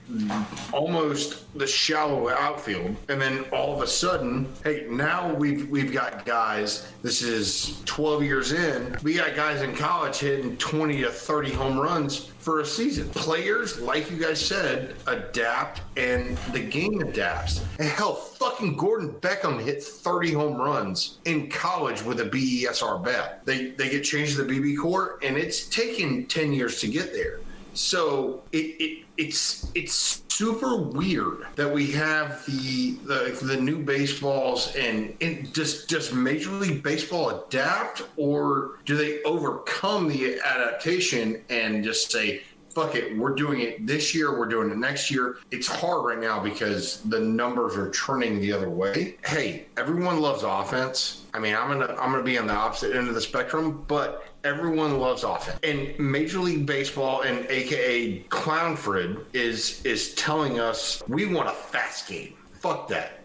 almost the shallow outfield. And then all of a sudden, hey, now we've we've got guys. This is 12 years in. We got guys in college hitting 20 to 30 home runs for a season. Players, like you guys said, adapt and the game adapts. And hell, fucking Gordon Beckham hit 30 home runs in college with a BESR bat. They they get changed to the BBCOR, and it's taken 10 years to get there. So it, it it's it's super weird that we have the the, the new baseballs and, and does does Major League Baseball adapt or do they overcome the adaptation and just say fuck it we're doing it this year we're doing it next year. It's hard right now because the numbers are turning the other way. Hey everyone loves offense. I mean i'm gonna i'm gonna be on the opposite end of the spectrum but everyone loves offense and major league baseball and aka clownfred is is telling us we want a fast game fuck that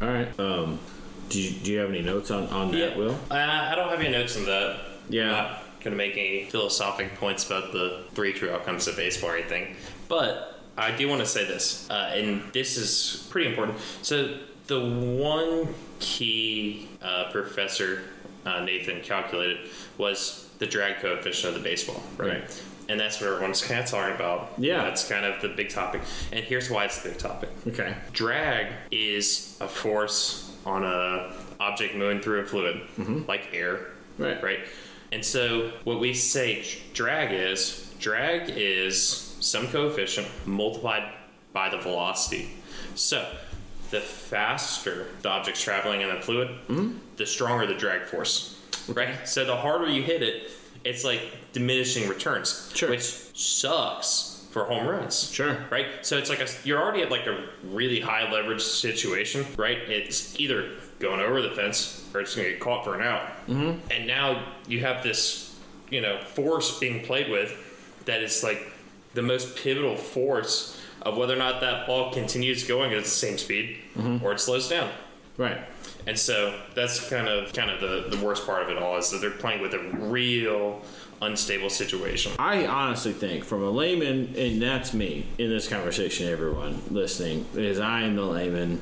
All right. Um, do you, do you have any notes on, on that, Will?
Uh, I don't have any notes on that.
Yeah.
I'm not going to make any philosophic points about the three true outcomes of baseball or anything. But I do want to say this, uh, and this is pretty important. So, the one key uh, professor uh, Nathan calculated was the drag coefficient of the baseball, right?
Right.
And that's what everyone's kind of talking about.
Yeah.
That's kind of the big topic. And here's why it's the big topic
Okay.
drag is a force on a object moving through a fluid mm-hmm. like air
Right.
right and so what we say drag is drag is some coefficient multiplied by the velocity so the faster the object's traveling in a fluid mm-hmm. the stronger the drag force right so the harder you hit it it's like diminishing returns
Sure.
which sucks for home runs
Sure.
right? So it's like a, you're already at like a really high leverage situation, right? It's either going over the fence or it's going to get caught for an out. Mm-hmm. And now you have this, you know, force being played with that is like the most pivotal force of whether or not that ball continues going at the same speed or it slows down.
Right.
And so that's kind of kind of the, the worst part of it all is that they're playing with a real unstable situation.
I honestly think, from a layman, and that's me in this conversation, everyone listening, is I am the layman.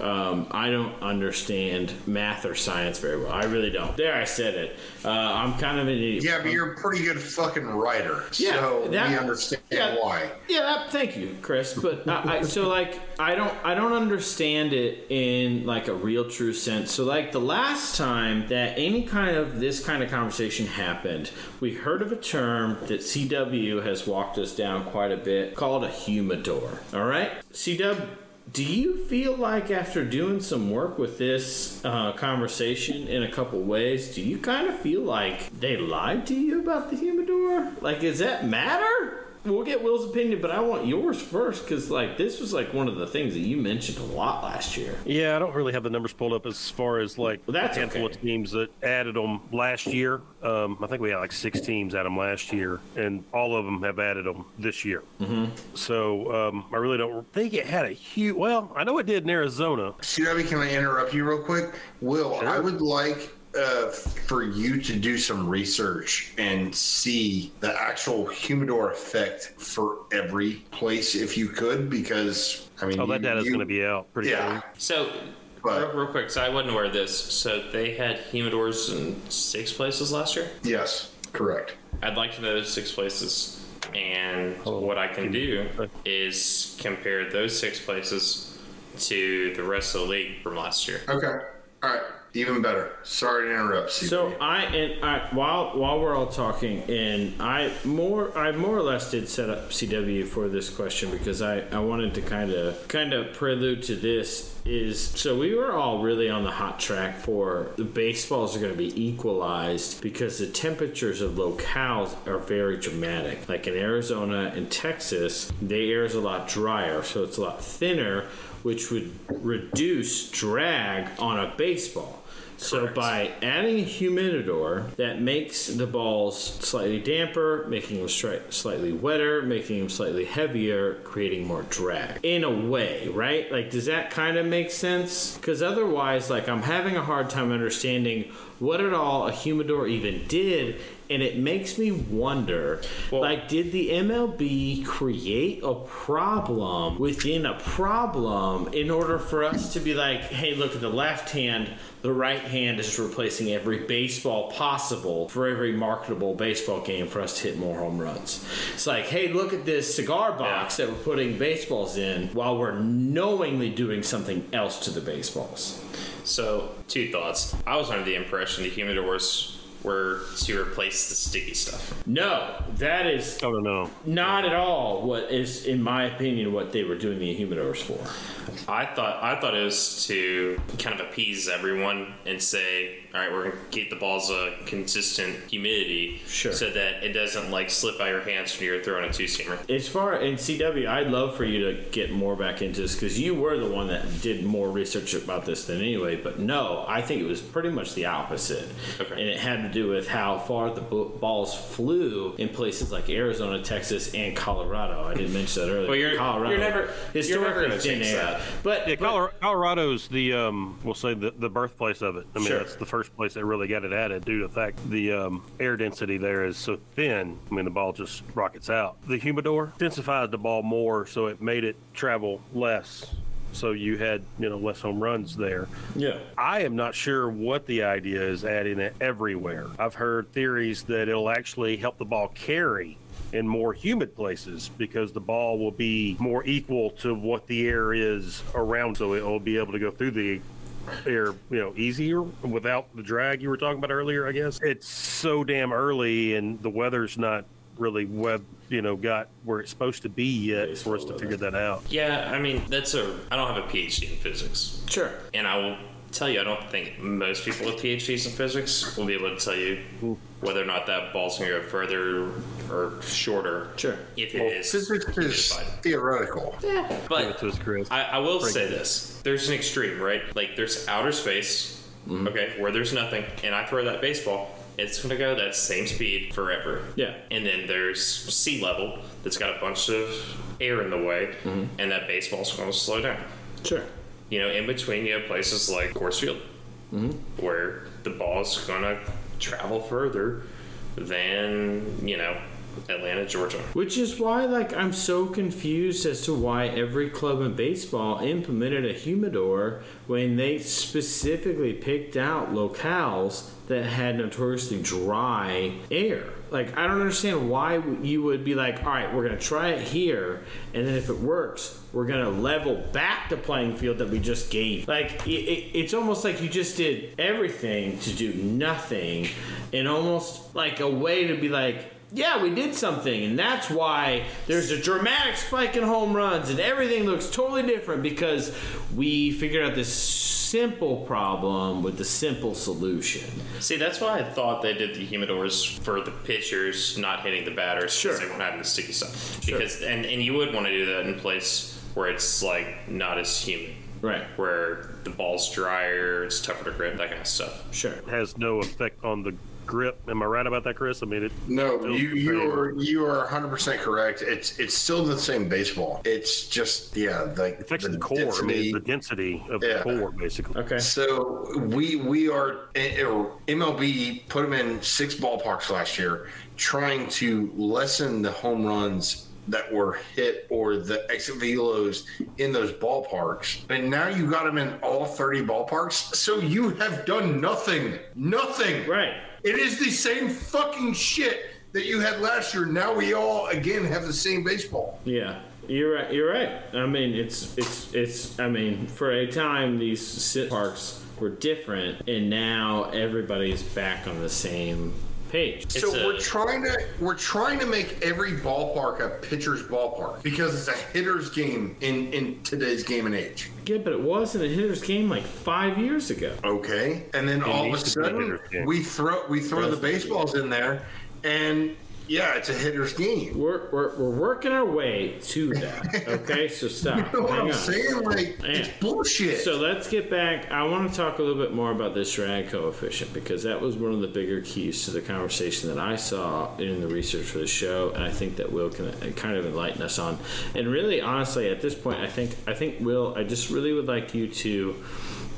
Um, I don't understand math or science very well. I really don't. There, I said it. Uh, I'm kind of an idiot.
yeah but you're a pretty good fucking writer
Yeah,
so
that-
we understand
yeah.
why
Yeah, that, thank you, Chris. But I, I, so like I don't I don't understand it in like a real true sense. So like the last time that any kind of this kind of conversation happened, we heard of a term that CW has walked us down quite a bit called a humidor. All right, CW. Do you feel like after doing some work with this uh, conversation in a couple ways, do you kind of feel like they lied to you about the humidor? Like, does that matter? We'll get Will's opinion, but I want yours first because, like, this was like one of the things that you mentioned a lot last year.
Yeah, I don't really have the numbers pulled up as far as like
Well, that's
a handful
okay.
of teams that added them last year. Um, I think we had like six teams add them last year, and all of them have added them this year. Mm-hmm. So um, I really don't think it had a huge. Well, I know it did in Arizona.
CW, can I interrupt you real quick? Will, I would like uh, for you to do some research and see the actual humidor effect for every place if you could, because I mean,
Oh, that
you-
data's going to be out pretty
Yeah.
soon.
So,
But-
real, real quick, so I wasn't aware of this. So they had humidors in six places last year.
Yes, correct.
I'd like to know those six places, and what I can do is compare those six places to the rest of the league from last year.
Okay. All right. Even better. Sorry to interrupt. CP.
So I and I while while we're all talking, and I more I more or less did set up CW for this question because I I wanted to kind of kind of prelude to this is so we were all really on the hot track for the baseballs are going to be equalized because the temperatures of locales are very dramatic. Like in Arizona and Texas, the air is a lot drier, so it's a lot thinner, which would reduce drag on a baseball. So by adding a humidor that makes the balls slightly damper, making them stri- slightly wetter, making them slightly heavier, creating more drag. In a way, right? Like, does that kind of make sense? Because otherwise, like, I'm having a hard time understanding what at all a humidor even did. And it makes me wonder,
Well-
like, did the MLB create a problem within a problem in order for us to be like, hey, look at the left hand, the right hand is replacing every baseball possible for every marketable baseball game for us to hit more home runs. It's like, hey, look at this cigar box that we're putting baseballs in while we're knowingly doing something else to the baseballs.
So, two thoughts. I was under the impression the humidors were to replace the sticky stuff.
No, that is
Oh no,
not at all what is, in my opinion, what they were doing the humidors for.
I thought I thought it was to kind of appease everyone and say, all right, we're gonna keep the balls a consistent humidity,
Sure.
so that it doesn't like slip out your hands when you're throwing a two seamer.
As far in CW, I'd love for you to get more back into this because you were the one that did more research about this than anyway. But no, I think it was pretty much the opposite,
Okay.
and it had to do with how far the bo- balls flew in places like Arizona, Texas, and Colorado. I didn't mention that earlier.
Well, you're-
Colorado,
you're never- you're
historically
never gonna
thin
change
air.
that.
But
yeah,
but-
Colorado, Colorado's the um, we'll say the, the birthplace of it. I mean,
Sure.
that's the first place they really got it added due to the fact the um, air density there is so thin. I mean, the ball just rockets out. The humidor intensified the ball more, so it made it travel less. So you had you know less home runs there.
yeah.
I am not sure what the idea is adding it everywhere. I've heard theories that it'll actually help the ball carry in more humid places because the ball will be more equal to what the air is around, so it will be able to go through the air, you know, easier without the drag you were talking about earlier. I guess it's so damn early and the weather's not really web, you know, got where it's supposed to be yet for us to figure that out.
Yeah, I mean that's a. I don't have a PhD in physics,
Sure.
and I will tell you, I don't think most people with PhDs in physics will be able to tell you whether or not that ball's going to go further or shorter.
Sure.
If it is
Physics is theoretical.
Give
But
it to us, Chris.
I, I will say this: there's an extreme, right? Like there's outer space, mm-hmm. okay, where there's nothing, and I throw that baseball, it's going to go that same speed forever.
Yeah.
And then there's sea level that's got a bunch of air in the way, mm-hmm. and that baseball's going to slow down.
Sure.
You know, in between, you have places like Coors Field, mm-hmm. where the ball's going to travel further than you know Atlanta, Georgia.
Which is why, like, I'm so confused as to why every club in baseball implemented a humidor when they specifically picked out locales that had notoriously dry air. Like, I don't understand why you would be like, all right, we're going to try it here, and then if it works, we're going to level back the playing field that we just gave. Like, it, it, it's almost like you just did everything to do nothing, and almost like a way to be like, yeah, we did something, and that's why there's a dramatic spike in home runs, and everything looks totally different because we figured out this simple problem with the simple solution.
See, that's why I thought they did the humidors for the pitchers not hitting the batters
Sure.
because they weren't having the sticky stuff. Because and and you would want to do that in place where it's like not as humid,
Right.
where the ball's drier, it's tougher to grip, that kind of stuff.
Sure.
has no effect on the grip. Am I right about that, Chris? I mean, it.
No, you you are you are 100 percent correct. It's it's still the same baseball. It's just yeah, like
It affects the,
the
core. I
density.
mean, the density of
Yeah.
the core, basically.
Okay.
So we we are eh, MLB put them in six ballparks last year, trying to lessen the home runs that were hit or the exit velos in those ballparks. And now you got them in all 30 ballparks. So you have done nothing. Nothing.
Right.
It is the same fucking shit that you had last year. Now we all again have the same baseball.
Yeah, you're right. You're right. I mean, it's it's it's. I mean, for a time these sit parks were different, and now everybody's back on the same page.
So
a-
we're trying to we're trying to make every ballpark a pitcher's ballpark because it's a hitter's game in in today's game and age.
Yeah, but it wasn't a hitter's game like five years ago.
Okay, and then all of a
needs to be a
sudden we throw we throw the baseballs in there, and yeah, it's a hitter's game.
We're, we're, we're working our way to that. Okay, so stop.
You know what
Hang
I'm
on.
saying? Like it's bullshit.
So let's get back. I want to talk a little bit more about this drag coefficient because that was one of the bigger keys to the conversation that I saw in the research for the show, and I think that Will can uh, kind of enlighten us on. And really, honestly, at this point, I think I think Will, I just really would like you to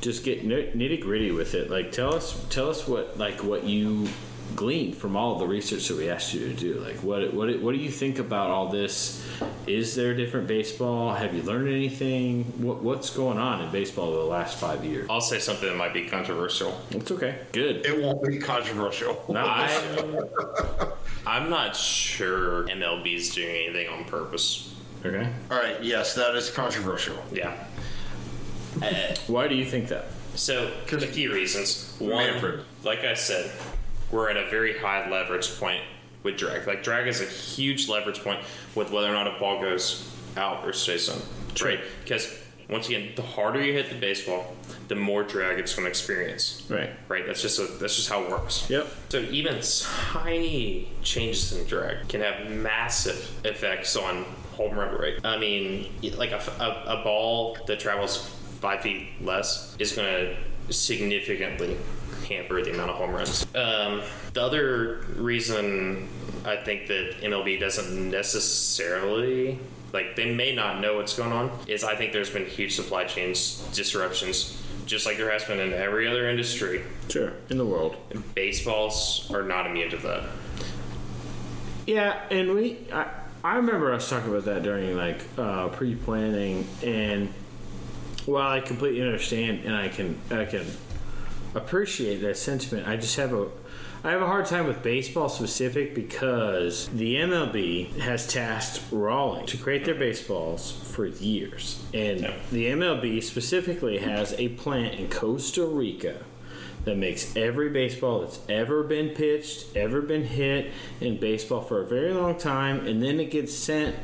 just get nitty gritty with it. Like tell us tell us what like what you gleaned from all the research that we asked you to do. Like what what what do you think about all this? Is there different baseball? Have you learned anything? What what's going on in baseball over the last five years?
I'll say something that might be controversial.
It's okay. Good.
it won't be controversial.
No,
I, I'm not sure MLB is doing anything on purpose.
okay.
All right, yes, that is controversial.
Yeah.
Why do you think that?
So, a few reasons. One,
Manfred.
like I said, we're at a very high leverage point with drag. Like, drag is a huge leverage point with whether or not a ball goes out or stays in. Right? Because, once again, the harder you hit the baseball, the more drag it's going to experience.
Right.
Right? That's just a, that's just how it works.
Yep.
So even tiny changes in drag can have massive effects on home run rate. I mean, like a, a, a ball that travels five feet less is going to significantly hamper the amount of home runs. Um, the other reason I think that MLB doesn't necessarily like they may not know what's going on is I think there's been huge supply chains disruptions just like there has been in every other industry
Sure. In the world.
baseballs are not immune to that.
Yeah, and we I, I remember us talking about that during like uh, pre-planning, and while I completely understand and I can I can appreciate that sentiment, I just have a I have a hard time with baseball specific because the MLB has tasked Rawlings to create their baseballs for years, and the MLB specifically has a plant in Costa Rica that makes every baseball that's ever been pitched, ever been hit in baseball for a very long time, and then it gets sent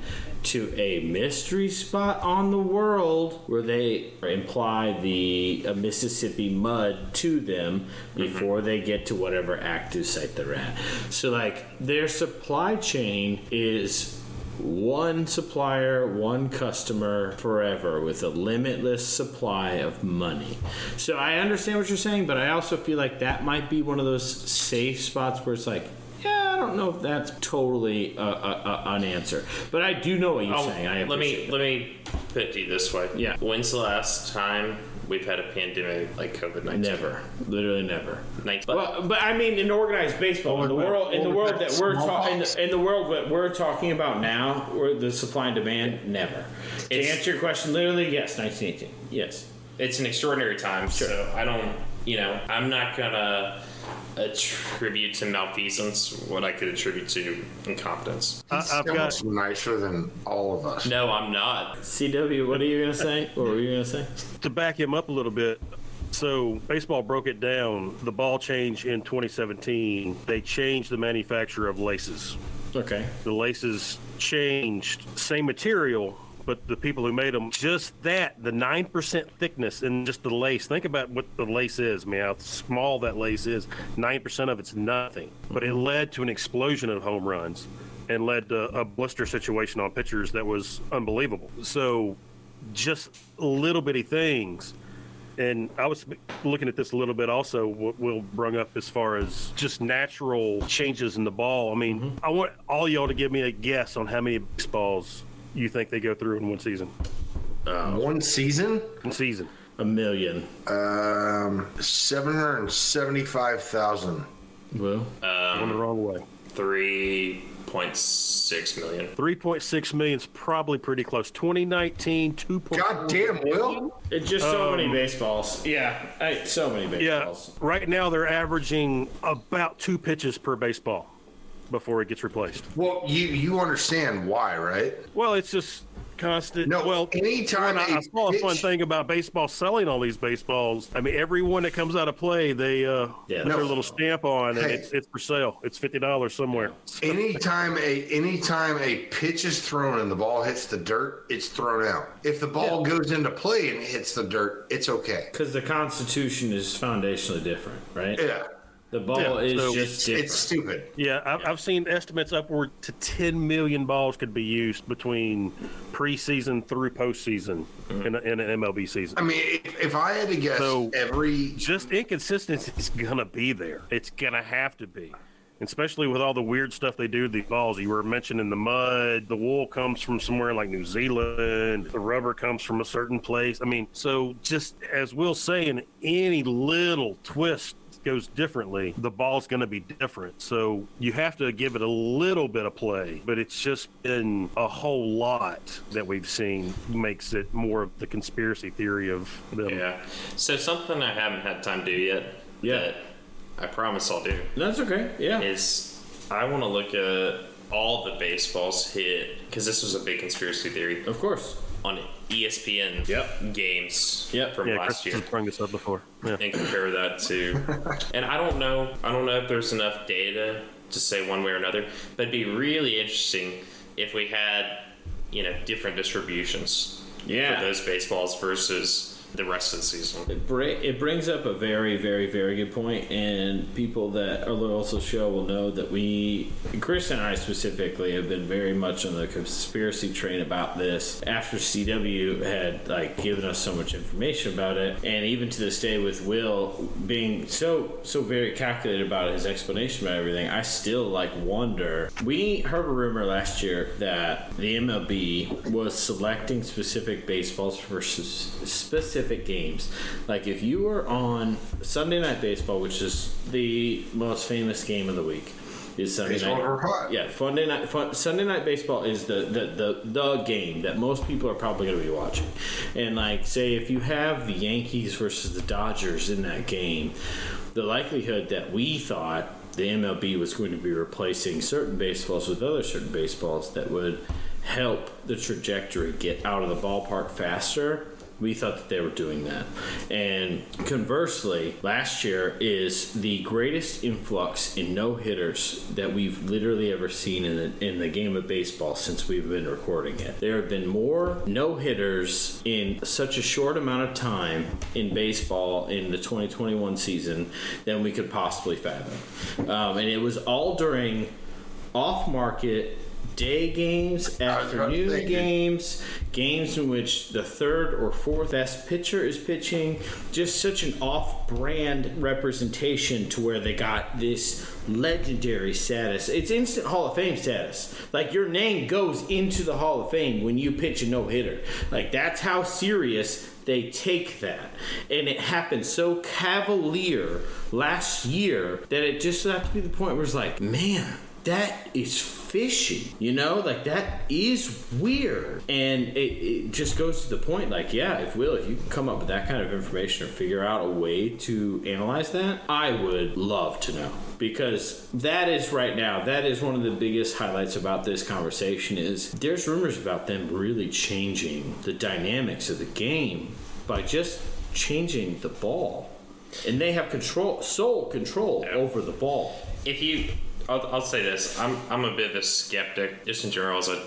to a mystery spot on the world where they imply the Mississippi mud to them before they get to whatever active site they're at. So, like, their supply chain is one supplier, one customer forever with a limitless supply of money. So I understand what you're saying, but I also feel like that might be one of those safe spots where it's like, yeah, I don't know if that's totally uh, uh, uh, a, a, a, an answer, but I do know what you're
Oh,
saying. I
let me
appreciate
let me put it you this way.
Yeah.
When's the last time we've had a pandemic like COVID nineteen.
Never, literally never.
Nineteen.
Well, but I mean, in organized baseball, in the world, in the world that we're talking, in the world that we're talking about now, where the supply and demand, never. To answer your question, literally, yes, 1918, yes.
it's an extraordinary time. So I don't, you know, I'm not gonna attribute to malfeasance what I could attribute to incompetence.
I,
He's
I've
so
got
much nicer than all of us.
No, I'm not.
CW, what are you gonna say? What were you gonna say?
to back him up a little bit. So baseball broke it down. The ball change in 2017. They changed the manufacture of laces.
Okay.
The laces changed, same material, but the people who made them just that the nine percent thickness and just the lace. Think about what the lace is, man. How small that lace is. Nine percent of it's nothing, but it led to an explosion of home runs and led to a blister situation on pitchers that was unbelievable. So just little bitty things. And I was looking at this a little bit also, what Will brung up as far as just natural changes in the ball. I mean, mm-hmm. I want all y'all to give me a guess on how many baseballs you think they go through in one season.
One season,
One season.
A million.
um, seven hundred seventy-five thousand.
Well,
Going the wrong way.
Three 3.6 million.
3.6 million is probably pretty close. 2019, 2.
God damn, Will.
It's just so many baseballs. Yeah, I, so many
Yeah,
baseballs.
right now they're averaging about two pitches per baseball before it gets replaced.
Well, you you understand why, right?
Well, it's just constant.
No,
well,
anytime
I saw a fun thing about baseball selling all these baseballs. I mean, everyone that comes out of play, they uh,
Yeah.
put their little stamp on, and it's it's for sale. It's fifty dollars somewhere.
Anytime a anytime a pitch is thrown and the ball hits the dirt, it's thrown out. If the ball goes into play and it hits the dirt, it's okay.
Because the Constitution is foundationally different, right?
Yeah,
The ball
Yeah,
is
so-
just different.
it's stupid.
Yeah, I've, I've seen estimates upward to 10 million balls could be used between preseason through postseason mm-hmm. in, a, in an MLB season.
I mean, if, if I had to guess,
So-
every
Just inconsistency is gonna be there. It's gonna have to be. Especially with all the weird stuff they do to these balls. You were mentioning the mud. The wool comes from somewhere like New Zealand. The rubber comes from a certain place. I mean, so just as Will's saying, any little twist goes differently, the ball's going to be different. So you have to give it a little bit of play, but it's just been a whole lot that we've seen makes it more of the conspiracy theory of them.
Yeah. So something I haven't had time to do yet.
Yeah.
That I promise I'll do
That's okay. Yeah.
is I want to look at all the baseballs hit because this was a big conspiracy theory
of course.
On ESPN
Yep.
games
Yep.
from
Yeah,
last
Chris
year.
has brought this up before. Yeah.
and compare that to and i don't know i don't know if there's enough data to say one way or another but it'd be really interesting if we had you know different distributions
Yeah.
for those baseballs versus the rest of the season
It, br- it brings up a very, very, very good point, and people that are loyal to the show will know that we, Chris and I specifically, have been very much on the conspiracy train about this. After CW had like given us so much information about it, and even to this day, with Will being so so very calculated about his explanation about everything, I still like wonder. We heard a rumor last year that the MLB was selecting specific baseballs for s- specific games. Like if you were on Sunday Night Baseball, which is the most famous game of the week, is Sunday
Baseball
night.
or hot.
Yeah, Sunday night. Fun, Sunday night baseball is the, the the the game that most people are probably going to be watching. And like, say if you have the Yankees versus the Dodgers in that game, the likelihood that we thought the MLB was going to be replacing certain baseballs with other certain baseballs that would help the trajectory get out of the ballpark faster we thought that they were doing that. And conversely, last year is the greatest influx in no hitters that we've literally ever seen in the, in the game of baseball since we've been recording it. There have been more no hitters in such a short amount of time in baseball in the 2021 season than we could possibly fathom. Um, and it was all during off market day games,
was about to
afternoon games, games in which the third or fourth best pitcher is pitching. Just such an off brand representation to where they got this legendary status. It's instant Hall of Fame status. Like your name goes into the Hall of Fame when you pitch a no hitter. Like that's how serious they take that. And it happened so cavalier last year that it just got to be the point where it's like, man, that is fishy you know? Like that is weird. And it, it just goes to the point like yeah if will if you can come up with that kind of information or figure out a way to analyze that i would love to know. Because that is right now that is one of the biggest highlights about this conversation is there's rumors about them really changing the dynamics of the game by just changing the ball. And they have control sole control over the ball.
If you I'll, I'll say this. I'm i'm a bit of a skeptic just in general as i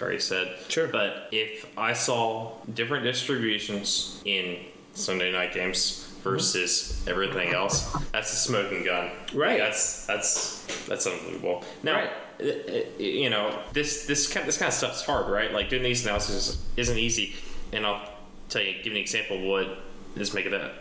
already said.
Sure.
but if i saw different distributions in sunday night games versus everything else that's a smoking gun.
Right.
that's that's that's unbelievable. Now
Right.
uh, uh, you know this this kind this kind of stuff's hard right? Like doing these analyses isn't easy. And i'll tell you give an example of what is making that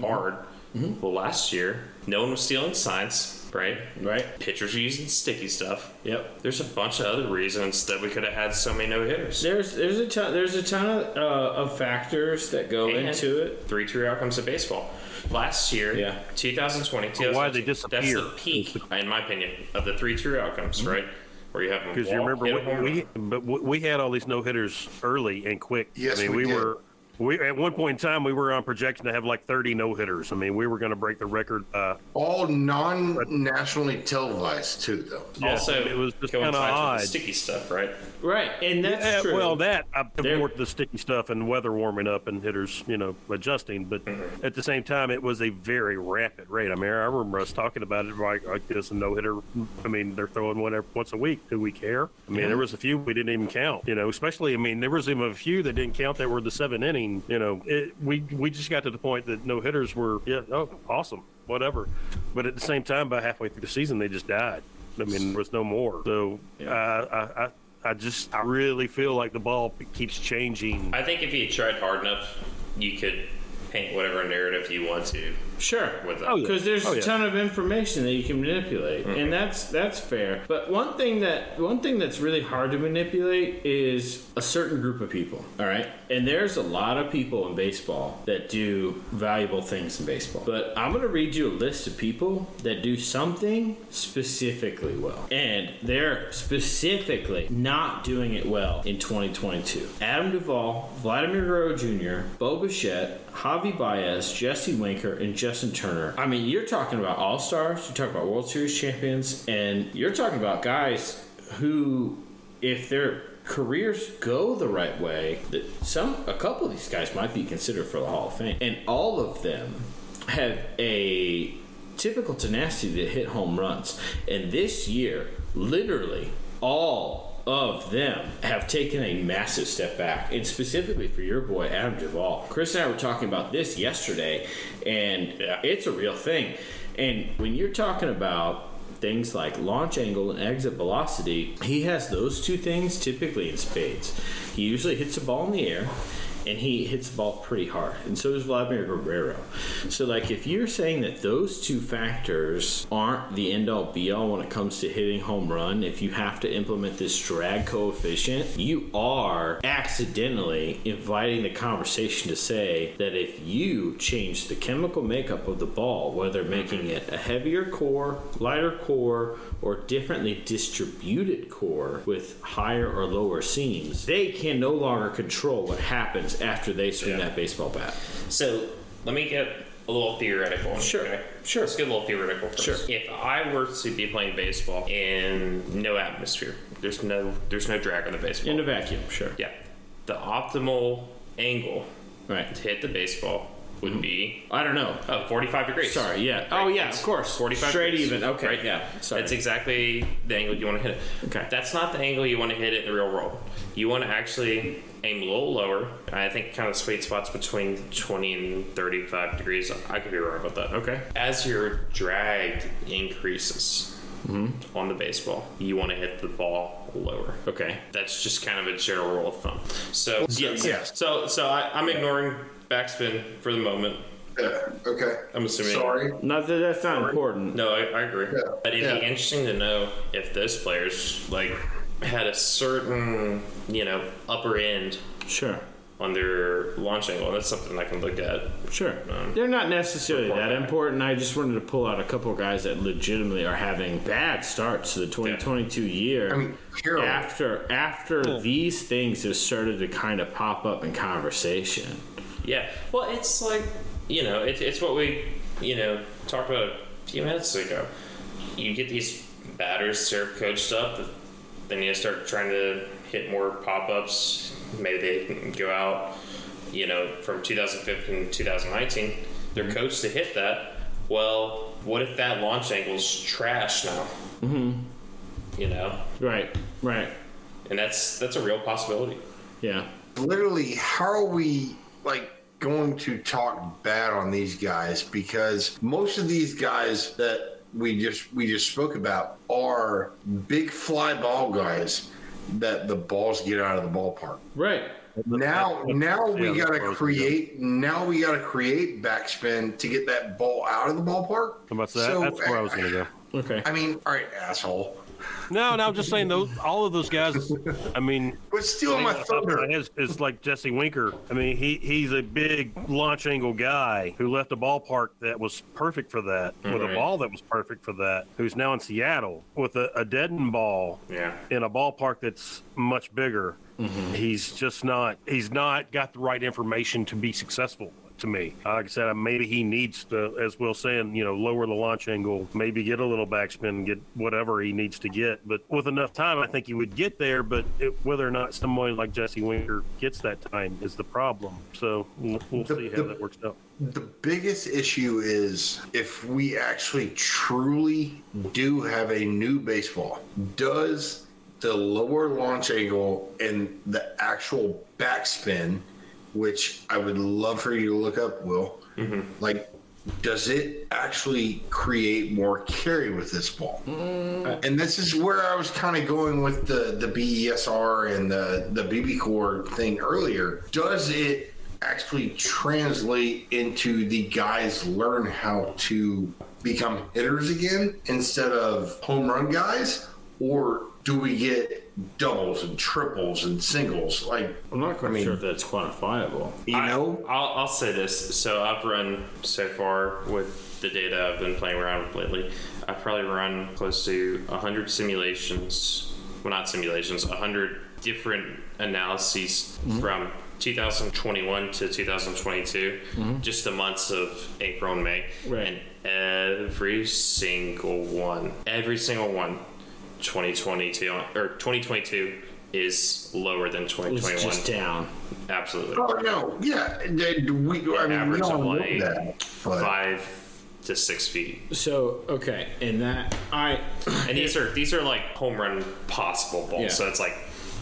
hard. Well last year no one was stealing signs right
right
pitchers are using sticky stuff.
yep
There's a bunch of other reasons that we could have had so many no hitters.
There's there's a ton there's a ton of, uh, of factors that go into it.
Three true outcomes of baseball. Last year,
Yeah.
2020,
Why they
2022,
disappear
That's the peak, in my opinion, of the three true outcomes,
Mm-hmm.
right? where you have them
Because you remember
hit
we, we but we we had all these no hitters early and quick.
Yes,
I mean,
we
we,
did.
were. We at one point in time we were on projection to have like 30 no hitters. I mean, we were going to break the record. Uh,
All non-nationally televised too, though.
yeah,
also,
it was just kind of odd.
sticky stuff, right?
Right, and that's
Yeah,
true.
well, that I
There-
more the sticky stuff and weather warming up and hitters, you know, adjusting. But
Mm-hmm.
at the same time, it was a very rapid rate. I mean, I remember us talking about it like, like this a no hitter. I mean, they're throwing one every, once a week. Do we care? I mean, there was a few we didn't even count. You know, especially I mean, there was even a few that didn't count that were the seven inning. You know, it, we we just got to the point that no hitters were yeah, oh, awesome, whatever. But at the same time, by halfway through the season, they just died. I mean, there was no more. So
Yeah.
I, I I just I really feel like the ball keeps changing.
I think if you tried hard enough, you could paint whatever narrative you want to
Sure.
with that.
Oh, yeah.
Because there's
Oh,
a
yeah.
ton of information that you can manipulate, and mm-hmm. that's that's fair. But one thing that one thing that's really hard to manipulate is a certain group of people. All right, and there's a lot of people in baseball that do valuable things in baseball. But I'm gonna read you a list of people that do something specifically well, and they're specifically not doing it well in 2022. Adam Duvall, Vladimir Guerrero Jr., Bo Bichette, Javi Baez, Jesse Winker, and Justin Turner. I mean, you're talking about all stars, you're talking about World Series champions, and you're talking about guys who, if their careers go the right way, that some a couple of these guys might be considered for the Hall of Fame, and all of them have a typical tenacity to hit home runs. And this year, literally all of them have taken a massive step back. And specifically for your boy Adam Duvall. Chris and I were talking about this yesterday, and
uh,
it's a real thing. And when you're talking about things like launch angle and exit velocity, he has those two things typically in spades. He usually hits a ball in the air and he hits the ball pretty hard. And so does Vladimir Guerrero. So like if you're saying that those two factors aren't the end all be all when it comes to hitting home run, if you have to implement this drag coefficient, you are accidentally inviting the conversation to say that if you change the chemical makeup of the ball, whether making it a heavier core, lighter core, or differently distributed core with higher or lower seams, they can no longer control what happens after they swing
Yeah.
that baseball bat.
So let me get a little theoretical.
Sure, sure.
Let's get a little theoretical first.
Sure.
If I were to be playing baseball in no atmosphere, there's no there's no drag on the baseball.
In a vacuum, sure.
yeah. The optimal angle
Right.
to hit the baseball would be
I don't know.
oh, 45 degrees.
Sorry, yeah. Oh, yeah, of course.
45
Straight
degrees,
even. Okay,
right?
yeah. Sorry.
That's exactly the angle you want to hit it.
Okay.
That's not the angle you want to hit it in the real world. You want to actually aim a little lower. I think kind of sweet spots between 20 and 35 degrees. I could be wrong about that.
Okay.
As your drag increases
Mm-hmm.
on the baseball, you want to hit the ball lower.
Okay.
That's just kind of a general rule of thumb. So yes,
yes.
So so I, I'm ignoring backspin for the moment.
Yeah. Okay.
I'm assuming.
Sorry.
Not that that's not important.
No, I, I agree.
Yeah,
But it'd
yeah.
be interesting to know if those players like had a certain, you know, upper end
Sure.
on their launch angle. That's something I can look at.
Sure.
Um,
They're not necessarily that
back.
important. I just wanted to pull out a couple of guys that legitimately are having bad starts to the 2022 year.
I mean, terrible.
after after these things have started to kind of pop up in conversation.
Yeah. Well, it's like, you know, it, it's what we, you know, talked about a few minutes ago. You get these batters they're coached up, then you start trying to hit more pop ups. Maybe they go out, you know, from 2015 to 2019. They're coached to hit that. Well, what if that launch angle's trash now? Mm-hmm. You know,
Right. Right.
and that's that's a real possibility.
Yeah.
literally how are we like going to talk bad on these guys because most of these guys that we just we just spoke about are big fly ball guys that the balls get out of the ballpark
Right.
now now we got to
that's where I was gonna go.
create now we got to create backspin to get that ball out of the ballpark
How about that?
So,
That's where I was going to go.
Okay.
i mean all right asshole
No, no, I'm just saying those. All of those guys. I mean,
But stealing my thunder.
Is, is like Jesse Winker. I mean, he he's a big launch angle guy who left a ballpark that was perfect for that, with a ball that was perfect for that. Who's now in Seattle with a, a deadened ball
Yeah.
in a ballpark that's much bigger.
Mm-hmm.
He's just not. He's not got the right information to be successful. To me, like I said, maybe he needs to, as Will saying, you know, lower the launch angle, maybe get a little backspin, get whatever he needs to get. But with enough time, I think he would get there. But it, whether or not someone like Jesse Winker gets that time is the problem. So we'll, we'll
The-
see how
the-
that works out.
The biggest issue is if we actually truly do have a new baseball, does the lower launch angle and the actual backspin, which I would love for you to look up, Will, mm-hmm. like, does it actually create more carry with this ball? Mm. Uh, and this is where I was kind of going with the the BESR and the the BBCOR thing earlier. Does it actually translate into the guys learn how to become hitters again instead of home run guys, or do we get doubles and triples and singles? Like
I'm not quite
I mean-
sure if that's quantifiable.
you know,
I'll, I'll say this. So I've run so far with the data I've been playing around with lately. I've probably run close to 100 simulations. Well, not simulations, 100 different analyses mm-hmm. from 2021 to 2022, mm-hmm. just the months of April and May.
Right.
And every single one, every single one, 2022 or 2022 is lower than
It's
2021.
just down.
Absolutely.
oh no, yeah, they- we, I mean, we
average of like
that, but
five to six feet.
So okay, and that I
And these are these are like home run possible balls.
Yeah.
So it's like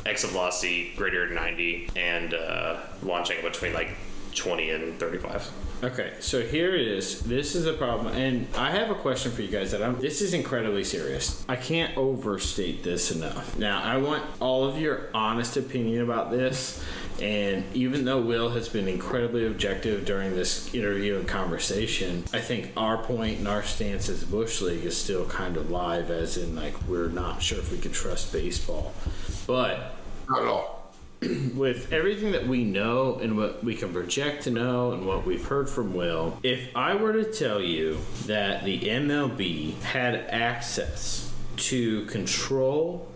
exit velocity greater than 90 and uh, launching between like 20 and 35.
Okay, so here it is. This is a problem, and I have a question for you guys. That I'm. This is incredibly serious. I can't overstate this enough. Now, I want all of your honest opinion about this. And even though Will has been incredibly objective during this interview and conversation, I think our point and our stance as Bush League is still kind of live, as in like we're not sure if we can trust baseball. But
not at all.
with everything that we know and what we can project to know and what we've heard from Will, if I were to tell you that the MLB had access to control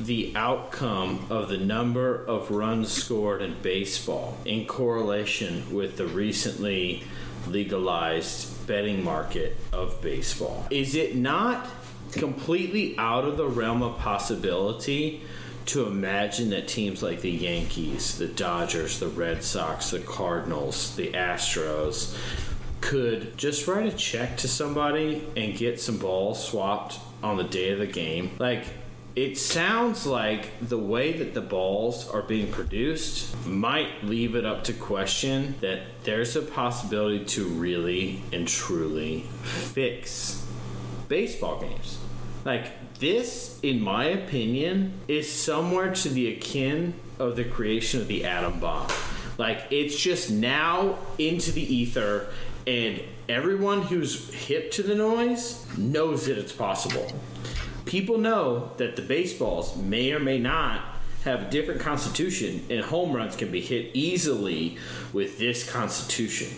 the outcome of the number of runs scored in baseball in correlation with the recently legalized betting market of baseball, is it not completely out of the realm of possibility to imagine that teams like the Yankees, the Dodgers, the Red Sox, the Cardinals, the Astros could just write a check to somebody and get some balls swapped on the day of the game? Like, it sounds like the way that the balls are being produced might leave it up to question that there's a possibility to really and truly fix baseball games. Like this, in my opinion, is somewhere to the akin of the creation of the atom bomb. Like it's just now into the ether, and everyone who's hip to the noise knows that it's possible. People know that the baseballs may or may not have a different constitution, and home runs can be hit easily with this constitution.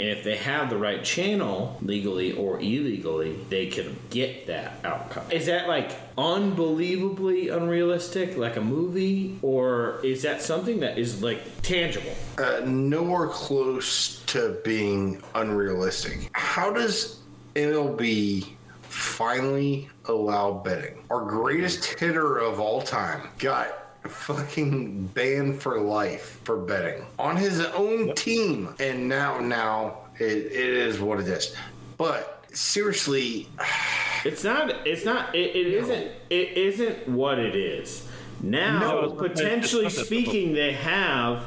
And if they have the right channel, legally or illegally, they can get that outcome. Is that like unbelievably unrealistic, like a movie, or is that something that is like tangible?
uh, nowhere close to being unrealistic. How does MLB finally allow betting? Our greatest hitter of all time got fucking banned for life for betting on his own team, and now now it, it is what it is. But seriously,
It's not. It's not. It, it isn't. It isn't what it is. Now,
No,
potentially
it's not that
speaking, they have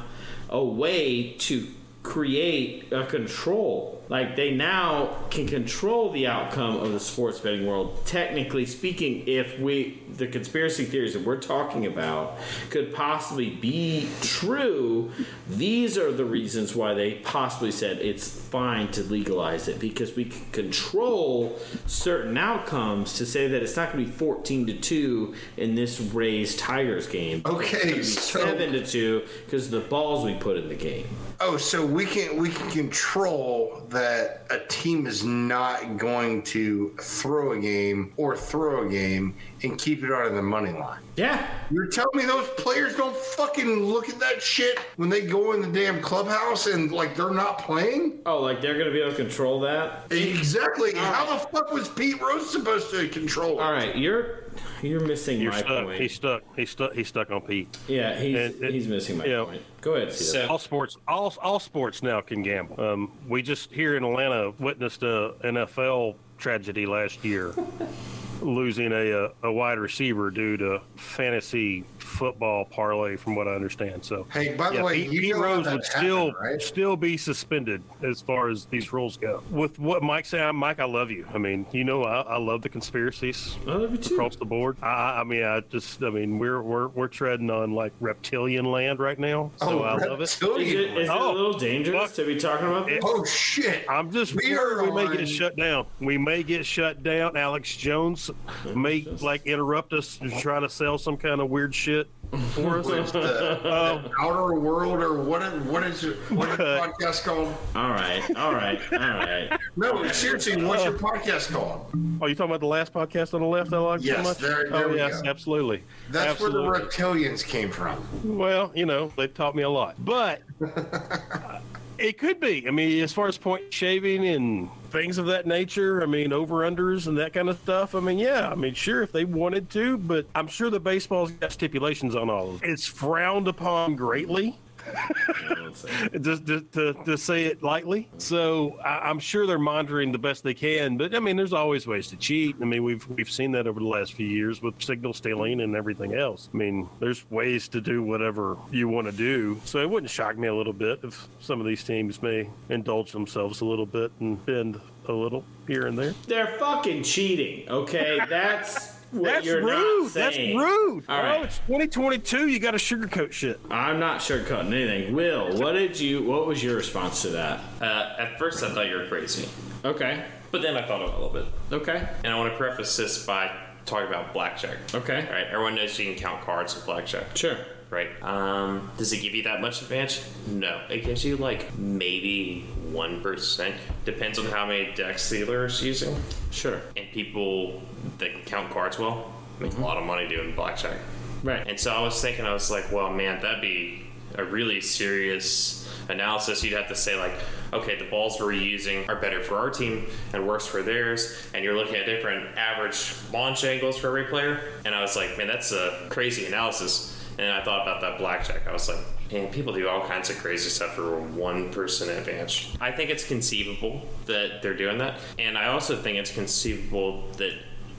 a way to create a control Like they now can control the outcome of the sports betting world. Technically speaking, if we the conspiracy theories that we're talking about could possibly be true, these are the reasons why they possibly said it's fine to legalize it because we can control certain outcomes to say that it's not going to be 14 to 2 in this Rays Tigers game.
Okay, so-
7 to 2 because of the balls we put in the game.
Oh, so we can we can control that a team is not going to throw a game or throw a game and keep it out of the money line.
Yeah.
You're telling me those players don't fucking look at that shit when they go in the damn clubhouse and like they're not playing?
Oh, like they're going to be able to control that?
Exactly. How the fuck was Pete Rose supposed to control it?
All right, you're you're missing
You're
my
stuck.
point.
He's stuck. He's stuck. He's stuck on Pete.
yeah, he's
and
he's missing my point. Go ahead,
So-
All sports, all all sports now can gamble. Um, we just here in Atlanta witnessed a NFL tragedy last year, losing a, a a wide receiver due to fantasy football parlay, from what I understand. So,
Hey, by the
yeah,
way,
Pete,
you
Pete Rose
that
would still
right?
still be suspended as far as these rules go. With what Mike said, Mike, I love you. I mean, you know, I, I love the conspiracies
I love you too.
across the board. I, I mean, I just, I mean, we're we're we're treading on like reptilian land right now, so
Oh,
I love it.
Is it, is it
Oh,
a little dangerous
fuck.
to be talking about this?
Oh shit!
I'm just
We are
we may
on-
get shut down. We may get shut down. Alex Jones may like interrupt us and try to sell some kind of weird shit for us.
What's the, the oh. outer world or what? Is, what is your, what is your podcast called?
All right, all right, all right.
No, seriously, what's your oh. podcast called?
Oh, you talking about the last podcast on the left I like so
Yes,
much?
there- there
oh, yes,
go.
absolutely.
That's
absolutely.
where the reptilians came from.
Well, you know, they've taught me a lot. But it could be. I mean, as far as point shaving and things of that nature, I mean, over unders and that kind of stuff. I mean, yeah, I mean, sure, if they wanted to, but I'm sure the baseball's got stipulations on all of it. It's frowned upon greatly. just to, to, to say it lightly. So I, I'm sure they're monitoring the best they can. But I mean, there's always ways to cheat. I mean, we've we've seen that over the last few years with signal stealing and everything else. I mean, there's ways to do whatever you want to do. So it wouldn't shock me a little bit if some of these teams may indulge themselves a little bit and bend a little here and there.
They're fucking cheating. Okay, that's
That's
you're
rude.
not
That's rude.
All
oh,
right.
it's 2022. You got to sugarcoat shit.
I'm not sugarcoating anything. Will, what did you? What was your response to that?
Uh, at first, I thought you were crazy,
Okay,
but then I thought about it a little bit,
okay,
and I want to preface this by talking about blackjack.
okay.
All right, everyone knows you can count cards with blackjack.
Sure.
Right. Um, does it give you that much advantage? No. It gives you like maybe one percent. Depends on how many decks the dealer is using.
Sure.
And people that count cards well make a lot of money doing blackjack.
Right.
And so I was thinking, I was like, well, man, that'd be a really serious analysis. You'd have to say, like, okay, the balls we're using are better for our team and worse for theirs. And you're looking at different average launch angles for every player. And I was like, man, that's a crazy analysis. And I thought about that blackjack. I was like, man, people do all kinds of crazy stuff for one person advantage. I think it's conceivable that they're doing that. And I also think it's conceivable that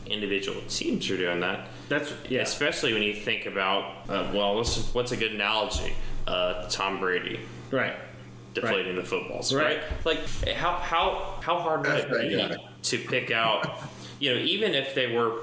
individual teams are doing that.
That's yeah.
Especially when you think about, uh, well, what's, what's a good analogy? Uh, Tom Brady
Right.
deflating the footballs,
Right.
right? Like, how how how hard would it be
right,
to pick out? You know, even if they were,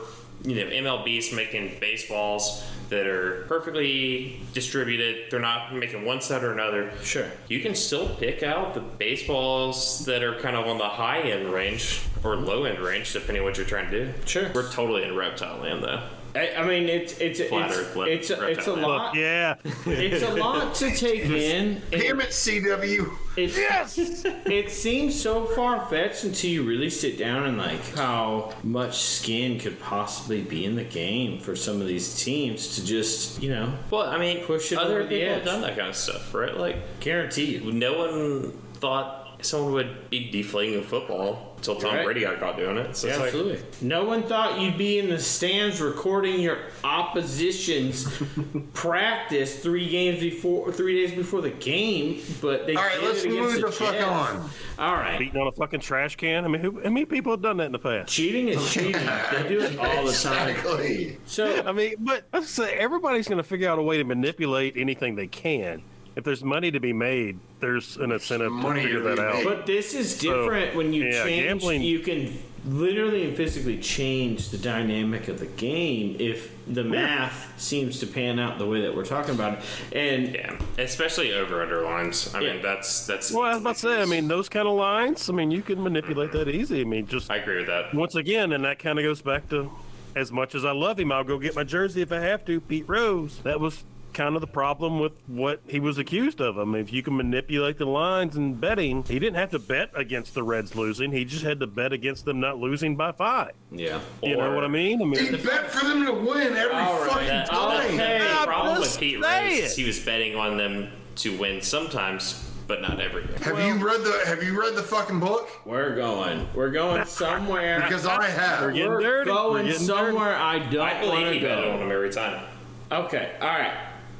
you know, MLB's making baseballs that are perfectly distributed, they're not making one side or another.
Sure.
You can still pick out the baseballs that are kind of on the high end range or low end range, depending on what you're trying to do.
Sure.
We're totally in reptile land, though.
I, I mean, it's it's
Flat
it's
Earth,
it's a, it's a
reptile.
lot.
Yeah.
It's a lot to take in.
Damn it, CW.
It, yes. it seems so far fetched until you really sit down and like how much skin could possibly be in the game for some of these teams to just you know
Well, I mean,
Push it
other
over the
people have
edge.
done that kind of stuff, right? Like,
guarantee you.
no one thought someone would be deflating a football until Tom
Right.
Brady got caught doing it. So
Yeah,
it's like,
absolutely. No one thought you'd be in the stands recording your opposition's practice three games before, three days before the game, but they
All right,
did
let's
it against
move the fuck
Jets.
on.
All right.
Beating on a fucking trash can. I mean, who, how many people have done that in the past?
Cheating is cheating. They do it all the time.
Exactly.
So
I mean, but let's say everybody's going to figure out a way to manipulate anything they can. If there's money to be made, there's an incentive to
money
figure
to
that out.
But this is different when you
yeah,
change.
gambling-
You can literally and physically change the dynamic of the game if the math seems to pan out the way that we're talking about. it. And
Yeah, especially over underlines. I
Yeah.
mean, that's that's.
Well, I was about to say, I mean, those kind of lines, I mean, you can manipulate that easy. I mean, just
I agree with that.
once again, and that kind of goes back to as much as I love him, I'll go get my jersey if I have to. Pete Rose. That was kind of the problem with what he was accused of. I mean, if you can manipulate the lines and betting, he didn't have to bet against the Reds losing. He just had to bet against them not losing by five.
yeah,
You know what I mean? I mean,
He
mean,
bet for them to win every
All right,
fucking
that-
time.
okay.
The problem with
just
Pete Rose is he was betting on them to win sometimes, but not every game.
Have you read the Have you read the fucking book?
we're going. We're going somewhere.
Because I have.
We're
we're
dirty. We're
going
getting
somewhere I don't
I
want
believe
to
he betted on
go.
them every time.
Okay, all right.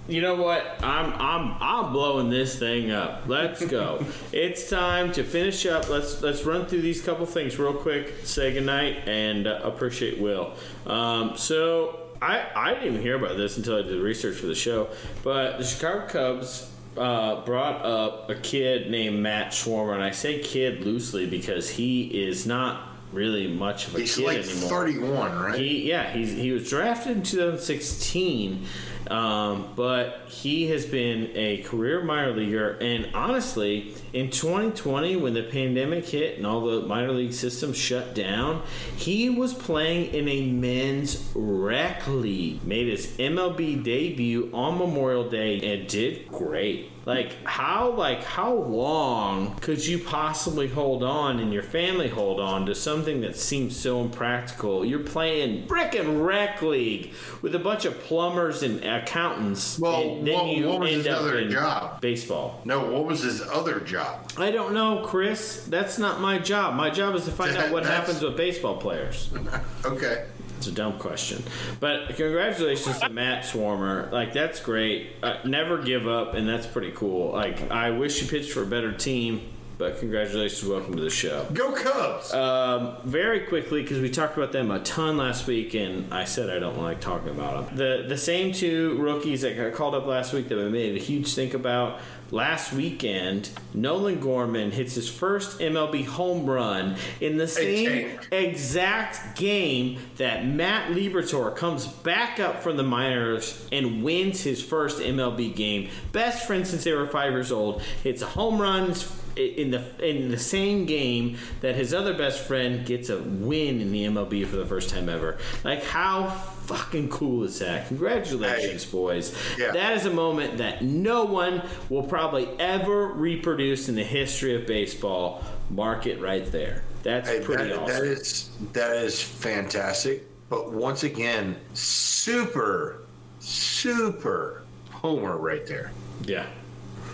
You know what? I'm I'm I'm blowing this thing up. Let's go. it's time to finish up. Let's let's run through these couple things real quick. Say goodnight and uh, appreciate Will. Um, so I I didn't even hear about this until I did research for the show. But the Chicago Cubs uh, brought up a kid named Matt Swarmer, and I say kid loosely because he is not really much of a
He's
kid
like
anymore.
31, right?
He yeah he's he was drafted in 2016, um, but he has been a career minor leaguer. And honestly, in 2020, when the pandemic hit and all the minor league systems shut down, he was playing in a men's rec league. Made his MLB debut on Memorial Day and did great. Like how like how long could you possibly hold on and your family hold on to something that seems so impractical? You're playing brick and rec league with a bunch of plumbers and accountants.
Well,
and then
what-
you
what was
end
his
up
other
in
job?
baseball.
No, what was his other job?
I don't know, Chris. That's not my job. My job is to find out what
That's-
happens with baseball players.
Okay.
It's a dumb question. But congratulations to Matt Swarmer. Like, that's great. Uh, never give up, and that's pretty cool. Like, I wish you pitched for a better team, but congratulations. Welcome to the show.
Go Cubs.
Um, very quickly, because we talked about them a ton last week, and I said I don't like talking about them. The the same two rookies that got called up last week that we made a huge think about. Last weekend, Nolan Gorman hits his first MLB home run in the same exact game that Matt Liberatore comes back up from the minors and wins his first MLB game. Best friend since they were five years old. Hits a home run in the in the same game that his other best friend gets a win in the MLB for the first time ever. Like how fucking cool is that? Congratulations,
Hey.
boys.
Yeah.
That is a moment that no one will probably ever reproduce in the history of baseball. Mark it right there. That's
Hey,
pretty
that,
awesome.
that is that is fantastic. But once again, super, super homer right there.
Yeah.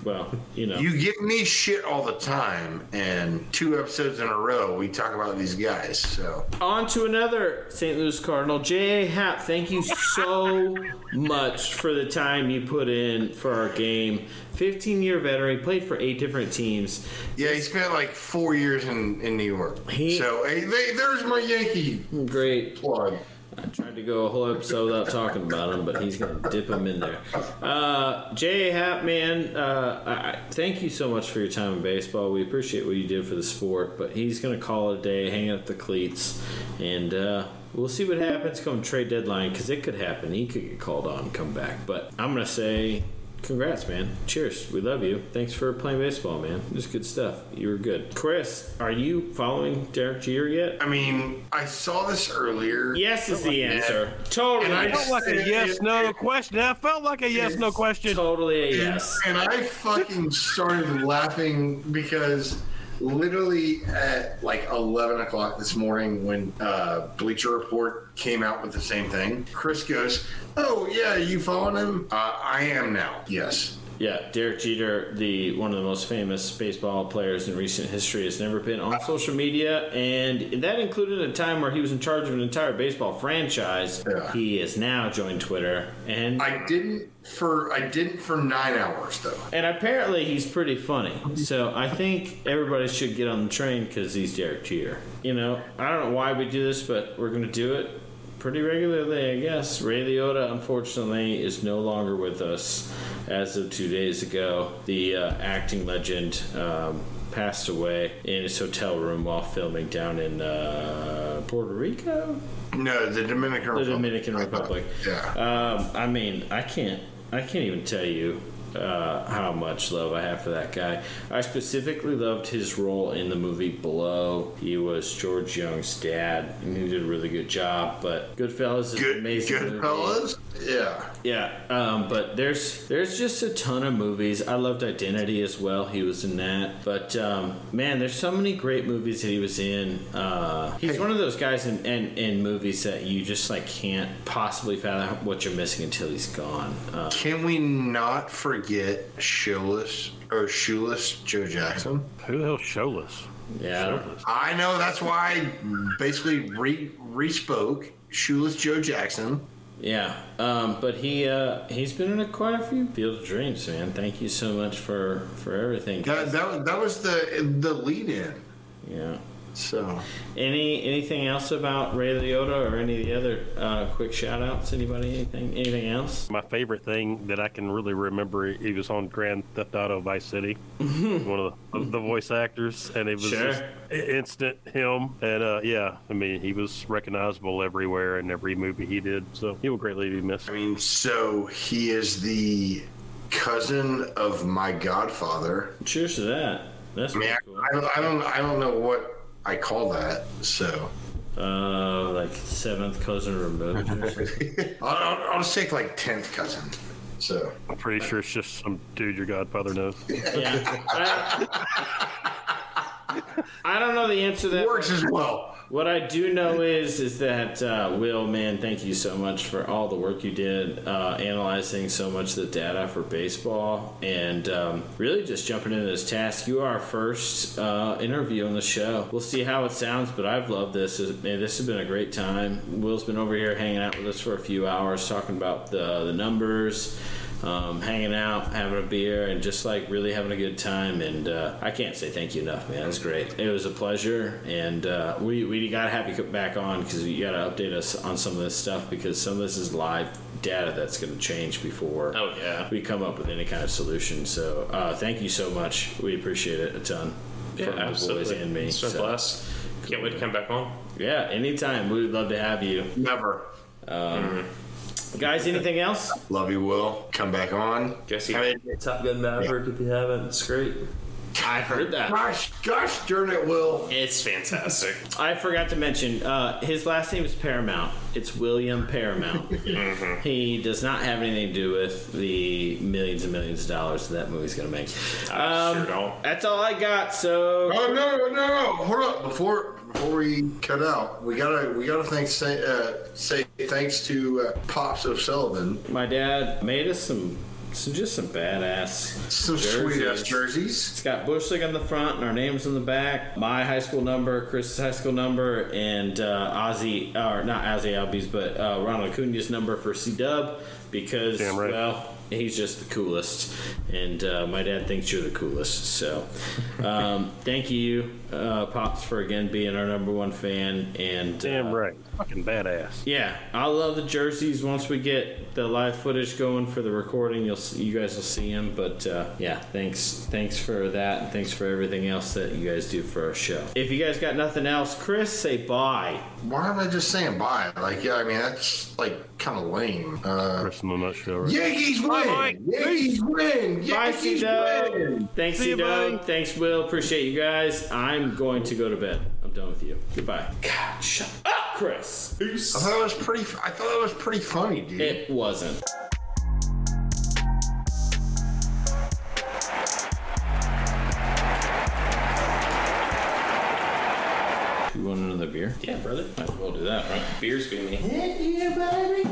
Well, you know.
You give me shit all the time, and two episodes in a row we talk about these guys. So
On to another St. Louis Cardinal. J.A. Happ, thank you so much for the time you put in for our game. 15 year veteran, played for eight different teams.
yeah, he spent like four years in, in New York.
He-
so hey, they, there's my Yankee
Great.
plug.
I tried to go a whole episode without talking about him, but he's going to dip him in there. Uh, J.A. Happ, man, uh, I, I, thank you so much for your time in baseball. We appreciate what you did for the sport, but he's going to call it a day, hang up the cleats, and uh, we'll see what happens come trade deadline because it could happen. He could get called on come back. But I'm going to say congrats, man. Cheers. We love you. Thanks for playing baseball, man. It was good stuff. You were good. Chris, are you following Derek Jeter yet?
I mean, I saw this earlier.
Yes is the answer. Totally.
And I
felt like a yes no question. That felt like a yes no question.
Totally a yes.
And I fucking started laughing because literally at like 11 o'clock this morning when uh, Bleacher Report came out with the same thing, Chris goes, Oh, yeah, you following him? Uh, I am now. Yes.
Yeah, Derek Jeter, the one of the most famous baseball players in recent history, has never been on social media, and that included a time where he was in charge of an entire baseball franchise.
Yeah.
He has now joined Twitter, and
I didn't for I didn't for nine hours though.
and apparently he's pretty funny. So I think everybody should get on the train because he's Derek Jeter. You know, I don't know why we do this, but we're gonna do it. Pretty regularly, I guess. Ray Liotta, unfortunately, is no longer with us as of two days ago. The uh, acting legend um, passed away in his hotel room while filming down in uh, Puerto Rico,
No, the Dominican
the
Republic.
Dominican Republic.
Yeah.
Um, I mean, I can't, I can't even tell you uh, how much love I have for that guy. I specifically loved his role in the movie Blow. He was George Jung's dad, and he did a really good job. But Goodfellas is
Good,
amazing.
good
movie.
Fellas. Yeah.
Yeah, um, but there's there's just a ton of movies. I loved Identity as well. He was in that. But um, man, there's so many great movies that he was in. Uh, he's
Hey.
one of those guys in, in in movies that you just like can't possibly fathom what you're missing until he's gone. Uh,
Can we not forget shoeless or shoeless Joe Jackson?
Who the hell's Shoeless?
yeah, I
I know that's why I basically re spoke shoeless Joe Jackson.
Yeah. Um, but he uh, he's been in a, quite a few Field of Dreams, man. Thank you so much for for everything.
That that, was- that was the the lead in.
yeah.
So
Any anything else about Ray Liotta or any of the other uh, quick shout outs? Anybody? Anything? Anything else?
My favorite thing that I can really remember, he was on Grand Theft Auto Vice City, one of the, the voice actors, and it was
Sure.
just instant him. And uh, yeah, I mean, he was recognizable everywhere in every movie he did. So he will greatly be missed.
I mean, so he is the cousin of my godfather.
Cheers to that. That's
I mean,
cool.
I, I don't, I don't, I don't know what I call that. So
Uh, like seventh cousin removed.
I'll, I'll, I'll just take like tenth cousin. So
I'm pretty sure it's just some dude your godfather knows.
yeah. I, don't know the answer to that.
works as well.
What I do know is is that uh, Will, man, thank you so much for all the work you did uh, analyzing so much of the data for baseball and um, really just jumping into this task. You are our first uh, interview on the show. We'll see how it sounds, but I've loved this. Man, this has been a great time. Will's been over here hanging out with us for a few hours, talking about the the numbers um, hanging out, having a beer, and just like really having a good time. And uh, I can't say thank you enough, man. It was great. It was a pleasure, and uh, we we got to have you come back on because you got to update us on some of this stuff because some of this is live data that's going to change before
Oh yeah.
we come up with any kind of solution. So uh, thank you so much. We appreciate it a ton.
Yeah,
from the boys
absolutely.
and me.
It's a
So,
blast. Can't wait to come back on.
yeah, anytime. We would love to have you.
Never.
Guys, anything else?
Love you, Will. Come back on.
Guess you-
I mean,
Top Gun Maverick if you haven't. It's great.
I've heard that.
gosh, gosh darn it, Will.
It's fantastic.
I forgot to mention uh, his last name is Paramount. It's William Paramount. He does not have anything to do with the millions and millions of dollars that, that movie's going to make.
I
Um,
sure don't.
That's all I got. So
Oh no, no, no! Hold up before before we cut out. We gotta we gotta thank say, uh, say thanks to uh, Pops O'Sullivan.
my dad made us some, some just some badass
Some sweet ass
jerseys. It's got Bush League on the front and our names on the back. My high school number, Chris's high school number, and uh, Ozzy, or not Ozzy Albies, but uh, Ronald Acuna's number for C Dub because,
Damn right.
well, he's just the coolest. And uh, my dad thinks you're the coolest. So um, thank you, uh, Pops, for again being our number one fan. And
Damn
uh,
right. Fucking badass.
yeah, I love the jerseys. Once we get the live footage going for the recording, you'll see, you guys will see him. But uh, yeah, thanks thanks for that, and thanks for everything else that you guys do for our show. If you guys got nothing else, Chris, say bye.
Why am I just saying bye? Like, yeah, I mean that's like kind of lame. Uh,
Rest in the nutshell. Right?
Yankees win!
Mike.
Yankees win!
Bye, C
Yankees
Dub.
win!
Thanks,
See
C
you, buddy.
Dub. Thanks, Will. Appreciate you guys. I'm going to go to bed. I'm done with you. Goodbye. God, shut up, Chris.
I thought it was pretty. I thought it was pretty funny, dude.
It wasn't. You want another beer?
Yeah, brother.
Might as well do that, right?
Beers be me.
yeah, baby.